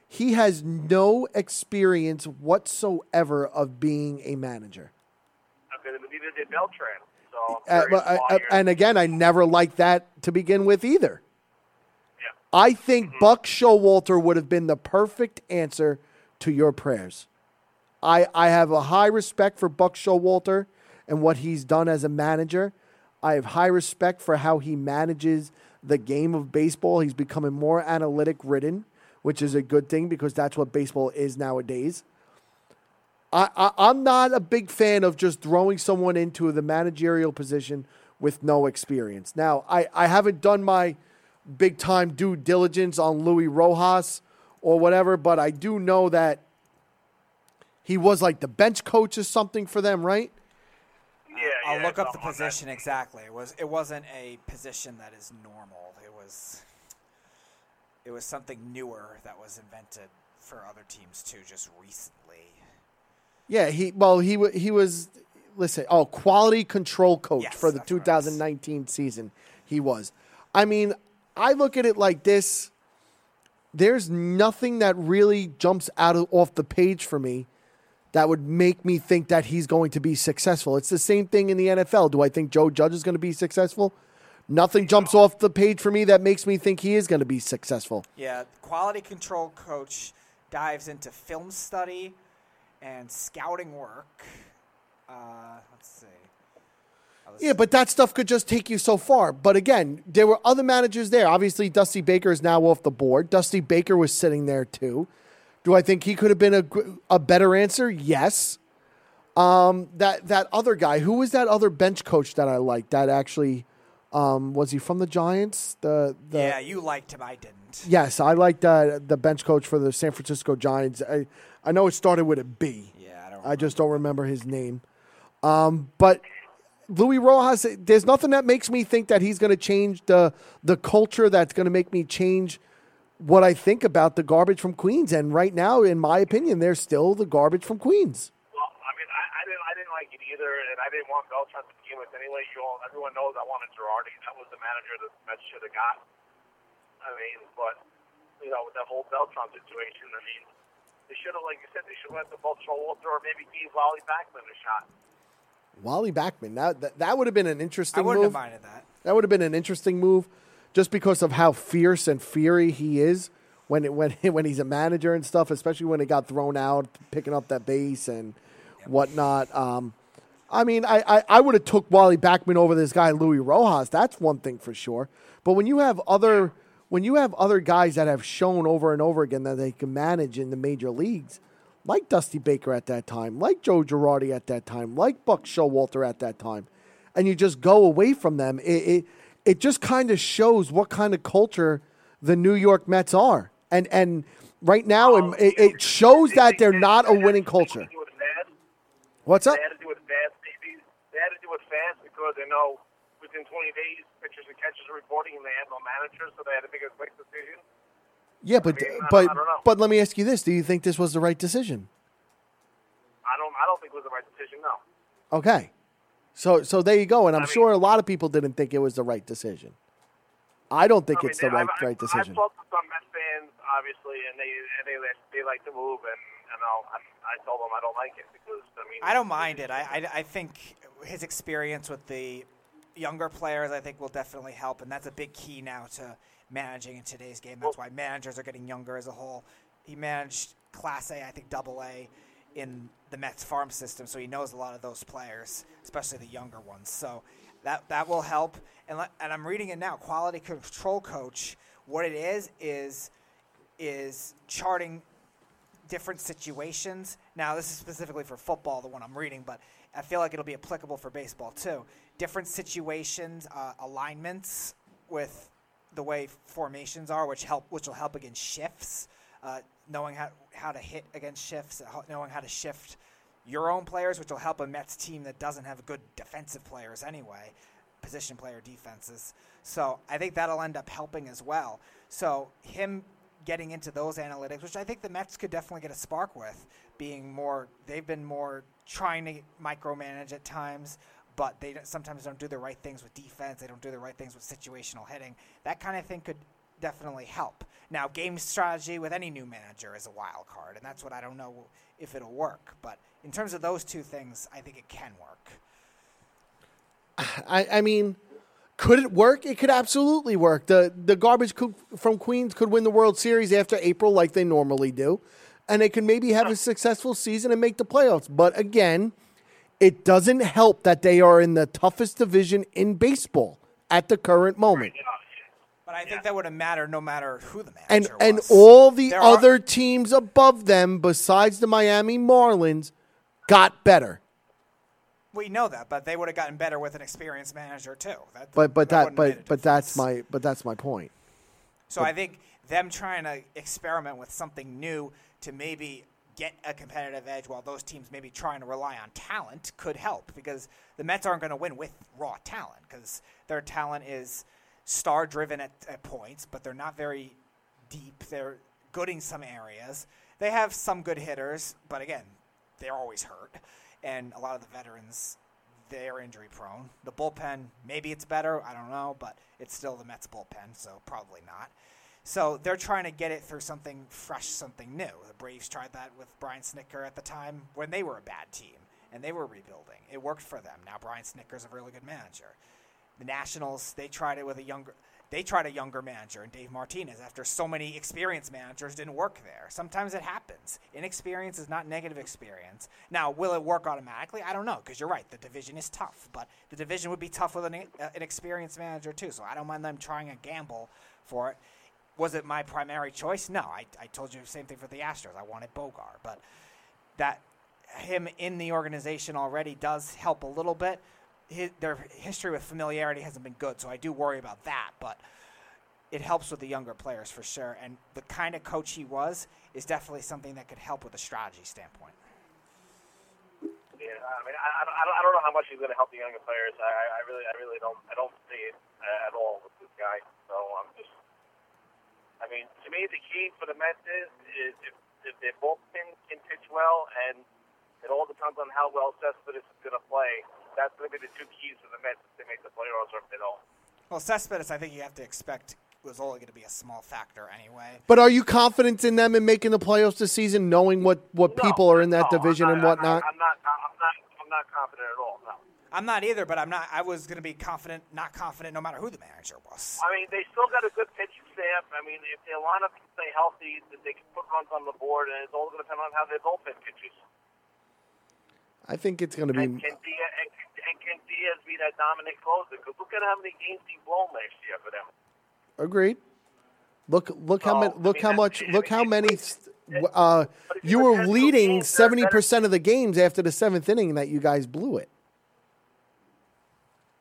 he has no experience whatsoever of being a manager. Okay, neither did Beltran. So Uh, I'm but curious I- why uh, I- you're- and again, I never liked that to begin with either. yeah. I think mm-hmm. Buck Showalter would have been the perfect answer to your prayers. I, I have a high respect for Buck Showalter and what he's done as a manager. I have high respect for how he manages the game of baseball. He's becoming more analytic ridden, which is a good thing because that's what baseball is nowadays. I, I, I'm not a big fan of just throwing someone into the managerial position with no experience. Now, I, I haven't done my big time due diligence on Louis Rojas or whatever, but I do know that he was like the bench coach or something for them, right? Yeah, I'll yeah, look up the something like position exactly. It was it wasn't a position that is normal. It was it was something newer that was invented for other teams too just recently. Yeah, he well he wa- he was listen, oh, quality control coach Yes, for the that's what 2019 season. He was. I mean, I look at it like this. There's nothing that really jumps out of, off the page for me that would make me think that he's going to be successful. It's the same thing in the NFL. Do I think Joe Judge is going to be successful? Nothing jumps off the page for me that makes me think he is going to be successful. Yeah, quality control coach dives into film study and scouting work. Uh, let's see. Yeah, but that stuff could just take you so far. But again, there were other managers there. Obviously, Dusty Baker is now off the board. Dusty Baker was sitting there too. Do I think he could have been a, a better answer? Yes. Um, that that other guy, who was that other bench coach that I liked? That actually um, was he from the Giants? The the yeah, you liked him. I didn't. yes, I liked uh, the bench coach for the San Francisco Giants. I I know it started with a B. Yeah, I don't. I just don't remember his name. Um, but Louis Rojas, there's nothing that makes me think that he's going to change the the culture. That's going to make me change what I think about the garbage from Queens. And right now, in my opinion, they're still the garbage from Queens. Well, I mean, I, I didn't, I didn't like it either, and I didn't want Beltran to begin with anyway. You all, everyone knows I wanted Girardi. That was the manager that the Mets should have got. I mean, but you know, with that whole Beltran situation, I mean, they should have, like you said, they should have let the both Showalter or maybe give Wally Backman a shot. Wally Backman, that that, that would have been an interesting. I interesting wouldn't move. have minded that. That would have been an interesting move, just because of how fierce and fiery he is when it, when when he's a manager and stuff. Especially when he got thrown out picking up that base and whatnot. Um, I mean, I, I, I would have took Wally Backman over this guy Louis Rojas. That's one thing for sure. But when you have other when you have other guys that have shown over and over again that they can manage in the major leagues, like Dusty Baker at that time, like Joe Girardi at that time, like Buck Showalter at that time, and you just go away from them, it it, it just kind of shows what kind of culture the New York Mets are. And and right now, it, it, it shows that they're not a winning culture. They had to do it fast. What's up? They had to do it fast, maybe. They had to do it fast because they know within 20 days, pitchers and catchers are reporting, and they have no manager, so they had to make a quick decision. Yeah, but I mean, but I don't know. but let me ask you this: Do you think this was the right decision? I don't. I don't think it was the right decision. No. Okay, so so there you go, and I'm I mean- sure a lot of people didn't think it was the right decision. I don't think I mean, it's the right I've, right I've, decision. I've talked to some Mets fans, obviously, and they and they like- they like the move, and you know, I, I told them I don't like it because I mean, I don't mind it. I, I, I think his experience with the younger players, I think, will definitely help, and that's a big key now to managing in today's game. That's why managers are getting younger as a whole. He managed Class A, I think Double A, in the Mets farm system, so he knows a lot of those players, especially the younger ones. So that that will help. And and I'm reading it now. Quality control coach What it is is is charting different situations. Now, this is specifically for football, the one I'm reading, but I feel like it'll be applicable for baseball too. Different situations, uh, alignments with the way formations are, which help, which will help against shifts. Uh, knowing how how to hit against shifts, uh, knowing how to shift your own players, which will help a Mets team that doesn't have good defensive players anyway, position player defenses. So I think that'll end up helping as well. So him getting into those analytics, which I think the Mets could definitely get a spark with, being more they've been more trying to micromanage at times, but they sometimes don't do the right things with defense. They don't do the right things with situational hitting. That kind of thing could definitely help. Now, game strategy with any new manager is a wild card, and that's what I don't know if it'll work. But in terms of those two things, I think it can work. I, I mean, could it work? It could absolutely work. The the garbage cook from Queens could win the World Series after April, like they normally do, and they could maybe have a successful season and make the playoffs. But again, it doesn't help that they are in the toughest division in baseball at the current moment. But I think yeah. that would have mattered no matter who the manager and, was. And all the there other are... teams above them, besides the Miami Marlins, got better. We know that, but they would have gotten better with an experienced manager too. That, but but that, that but but that's my but that's my point. So but, I think them trying to experiment with something new to maybe get a competitive edge while those teams maybe trying to rely on talent could help because the Mets aren't going to win with raw talent because their talent is star driven at, at points, but they're not very deep. They're good in some areas. They have some good hitters, but again, they're always hurt. And a lot of the veterans, they're injury prone. The bullpen, maybe it's better, I don't know, but it's still the Mets bullpen, so probably not. So they're trying to get it through something fresh, something new. The Braves tried that with Brian Snitker at the time when they were a bad team and they were rebuilding. It worked for them. Now Brian Snitker's a really good manager. The Nationals, they tried it with a younger they tried a younger manager and Dave Martinez after so many experienced managers didn't work there. Sometimes it happens. Inexperience is not negative experience. Now, will it work automatically? I don't know because you're right. The division is tough, but the division would be tough with an, uh, an experienced manager too. So I don't mind them trying a gamble for it. Was it my primary choice? No. I, I told you the same thing for the Astros. I wanted Bogar, but that him in the organization already does help a little bit their history with familiarity hasn't been good, so I do worry about that. But it helps with the younger players for sure. And the kind of coach he was is definitely something that could help with a strategy standpoint. Yeah, I mean, I, I, don't, I don't know how much he's going to help the younger players. I, I really, I really don't, I don't see it at all with this guy. So I'm just, I mean, to me, the key for the Mets is, is if, if their bullpen can pitch well, and it all depends on how well Cespedes is going to play that's going to be the two keys for the Mets if they make the playoffs or if they don't. Well, Cespedes, I think you have to expect was only going to be a small factor anyway. But are you confident in them in making the playoffs this season, knowing what, what no, people are in that no, division not, and whatnot? I'm not, I'm not. I'm not confident at all. No. I'm not either, but I'm not. I was going to be confident, not confident, no matter who the manager was. I mean, they still got a good pitching staff. I mean, if their lineup can stay healthy, that they can put runs on the board, and it's all going to depend on how their bullpen pitches. I think it's going to be. And can, Diaz, and, and can Diaz be that dominant closer? Because look at how many games he blown last year for them. Agreed. Look, look how many, look I mean, how much, look how many. Uh, you were leading seventy percent of the games after the seventh inning that you guys blew it.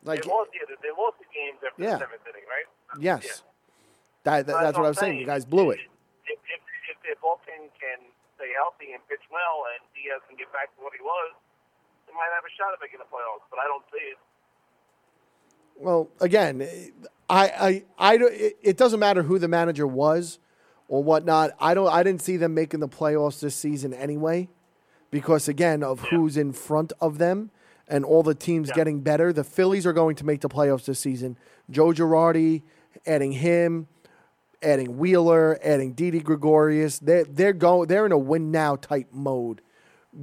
Like they lost, yeah, they lost the games after yeah. the seventh inning, right? Yes. Yeah. That, that, that's what I was saying. You guys blew it. If, if, if their bullpen can stay healthy and pitch well, and Diaz can get back to what he was, they might have a shot at making the playoffs, but I don't see it. Well, again, I, I, I, it doesn't matter who the manager was or whatnot. I don't, I didn't see them making the playoffs this season anyway, because again of yeah. who's in front of them and all the teams yeah. getting better. The Phillies are going to make the playoffs this season. Joe Girardi, adding him, adding Wheeler, adding Didi Gregorius. They're they're going. They're in a win now type mode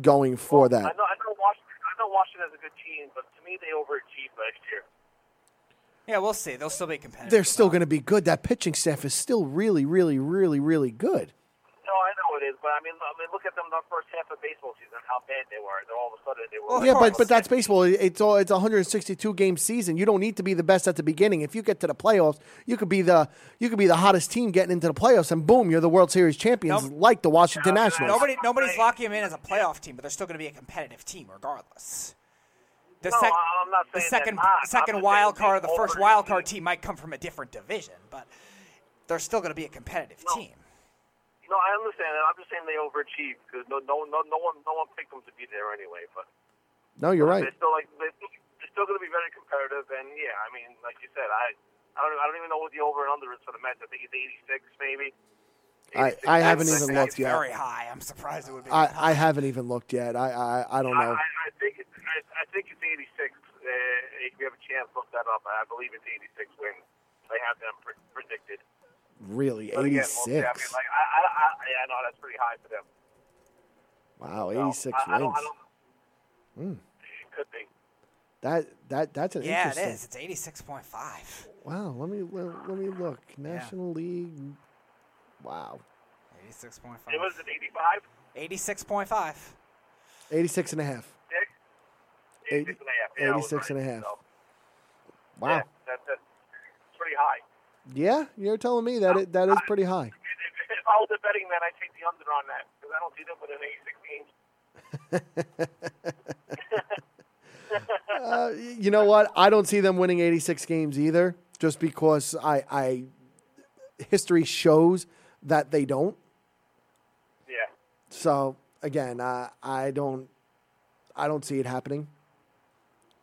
going for well, that. I know, I Washington. I has a good team, but to me, they overachieved last year. Yeah, we'll see. They'll still be competitive. They're still going to be good. That pitching staff is still really, really, really, really good. No, I know it is, but I mean, I mean, look at them the first half of baseball season, how bad they were. Then all of a sudden they were. Well, Yeah, but but that's baseball. It's all it's a 162 game season. You don't need to be the best at the beginning. If you get to the playoffs, you could be the you could be the hottest team getting into the playoffs, and boom, you're the World Series champions, Nope. like the Washington Nationals. Nobody, nobody's locking them in as a playoff team, but they're still going to be a competitive team regardless. The, No, sec- I'm not the second, they're not. I'm second wild card, the first overachieved. wild card team might come from a different division, but they're still going to be a competitive No. team. No, I understand that. I'm just saying they overachieved because no, no, no, no one, no one picked them to be there anyway. But No, you're right. they're still like they're, they're still going to be very competitive. And yeah, I mean, like you said, I, I don't, I don't even know what the over and under is for the Mets. I think it's 86 maybe. I, I haven't even looked yet. Very high. I'm surprised it would be. I. I haven't even looked yet. I I, I don't know. I, I, I think it's, I, I think it's 86. Uh, if you have a chance, look that up. I believe it's 86 wins. They have them pre- predicted. Really, eighty six. Like, I, I, I, yeah, no, that's pretty high for them. Wow, eighty six so, wins. Mm. Could be. That that that's an yeah, interesting. it is. It's eighty six point five. Wow, let me let, let me look. National yeah. League. Wow. Eighty six point five. It was an eighty five. Eighty six point five. Eighty six and a half. Eighty six and a half. Yeah, 86 and a half. So. Wow. Yeah, that's, that's pretty high. Yeah, you're telling me that it, that is pretty high. If, if I was a betting man, I'd take the under on that because I don't see them winning 86 games. Uh, you know what? I don't see them winning 86 games either, just because I, I history shows that they don't. Yeah. So again, uh, I don't I don't see it happening.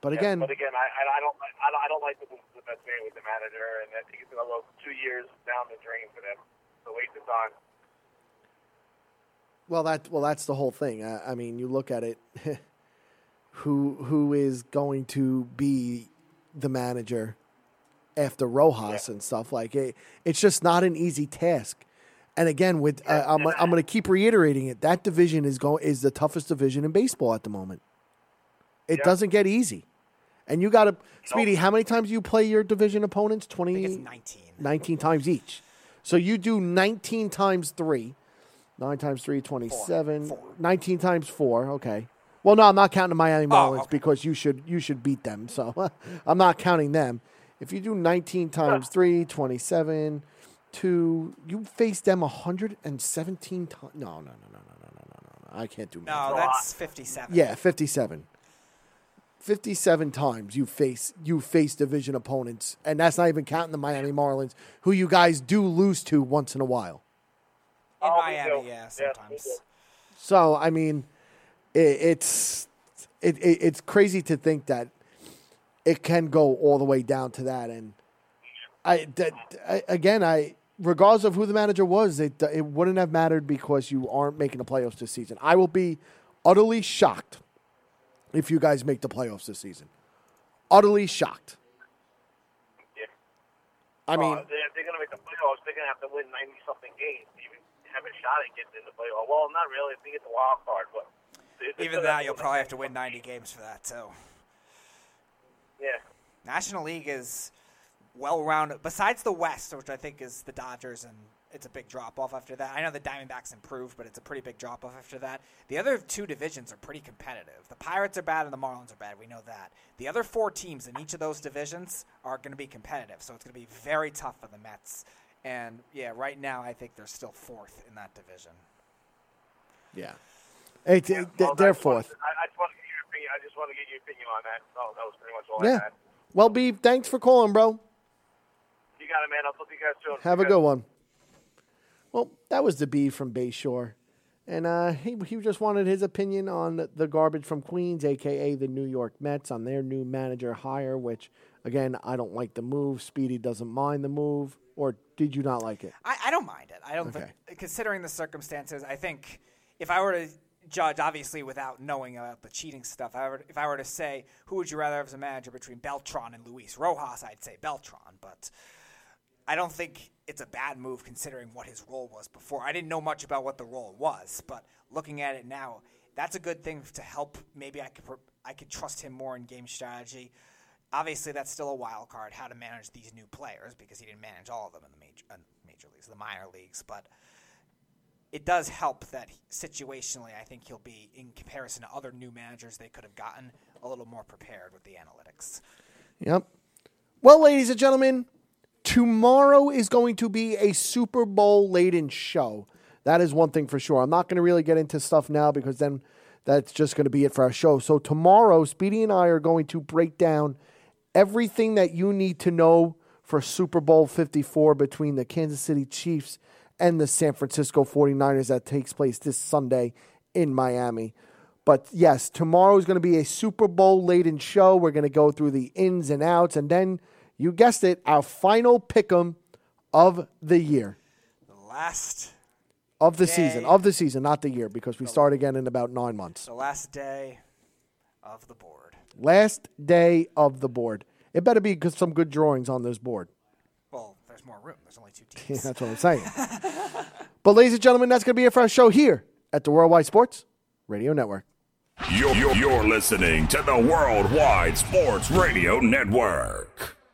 But Yeah, again, but again, I, I, I don't, I don't, I don't like the move the best man with the manager, and I think it's go two years down the drain for them. So wait of on. well that well that's the whole thing. I, I mean, you look at it. who who is going to be the manager after Rojas and stuff like it? It's just not an easy task. And again, with uh, I'm I'm going to keep reiterating it. That division is going is the toughest division in baseball at the moment. It Yeah. doesn't get easy. And you got to, Speedy. How many times do you play your division opponents? I Twenty. 19. 19 times each. So you do 19 times 3. 9 times 3, 27. Four. 19 times 4. Okay. Well, no, I'm not counting the Miami Marlins Oh, okay. because you should you should beat them. So I'm not counting them. If you do 19 times 3, 27, 2, you face them 117 times. No, no, no, no, no, no, no, no, no. I can't do math. No, that's 57. Yeah, 57. 57 times you face you face division opponents and that's not even counting the Miami Marlins who you guys do lose to once in a while. In Oh, Miami, yeah, sometimes. do. So, I mean it, it's it, it, it's crazy to think that it can go all the way down to that and I, that, I again I regardless of who the manager was it it wouldn't have mattered because you aren't making the playoffs this season. I will be utterly shocked if you guys make the playoffs this season. Utterly shocked. Yeah. I mean, Well, they're, they're going to make the playoffs. They're going to have to win 90 something games to even have a shot at getting in the playoffs. Well, not really. If they get the wild card, but they- they Even that, you'll probably have to win 90 games for that, too. Yeah. National League is well rounded. Besides the West, which I think is the Dodgers, and it's a big drop off after that. I know the Diamondbacks improved, but it's a pretty big drop off after that. The other two divisions are pretty competitive. The Pirates are bad and the Marlins are bad. We know that. The other four teams in each of those divisions are going to be competitive, so it's going to be very tough for the Mets. And yeah, right now I think they're still fourth in that division. yeah. It, Yeah, well, they're fourth. I, I just want to get your opinion. I just want to get your opinion on that. So that was pretty much all I Yeah. had. Well, Beef, thanks for calling, bro. You got it, man. I'll talk to you guys soon. Have a good guys- one. Well, that was the B from Bayshore. And uh, he, he just wanted his opinion on the garbage from Queens, a.k.a. the New York Mets, on their new manager hire, which, again, I don't like the move. Speedy doesn't mind the move. Or did you not like it? I, I don't mind it. I don't Okay. think, considering the circumstances, I think if I were to judge, obviously without knowing about the cheating stuff, I were, if I were to say who would you rather have as a manager between Beltran and Luis Rojas, I'd say Beltran. But I don't think it's a bad move considering what his role was before. I didn't know much about what the role was, but looking at it now, that's a good thing to help. Maybe I could I could trust him more in game strategy. Obviously, that's still a wild card how to manage these new players because he didn't manage all of them in the major uh, major leagues, the minor leagues. But it does help that situationally, I think he'll be, in comparison to other new managers they could have gotten, a little more prepared with the analytics. Yep. Well, ladies and gentlemen, tomorrow is going to be a Super Bowl laden show. That is one thing for sure. I'm not going to really get into stuff now because then that's just going to be it for our show. So, tomorrow, Speedy and I are going to break down everything that you need to know for Super Bowl 54 between the Kansas City Chiefs and the San Francisco 49ers that takes place this Sunday in Miami. But yes, tomorrow is going to be a Super Bowl laden show. We're going to go through the ins and outs, and then you guessed it, our final pick'em of the year, The last, of the Day. season, of the season, not the year, because we start again in about nine months. the last day of the board. Last day of the board. It better be good- some good drawings on this board. Well, there's more room. There's only two teams. that's what I'm saying. but, ladies and gentlemen, that's going to be it for our show here at the Worldwide Sports Radio Network. You're, you're, you're listening to the Worldwide Sports Radio Network.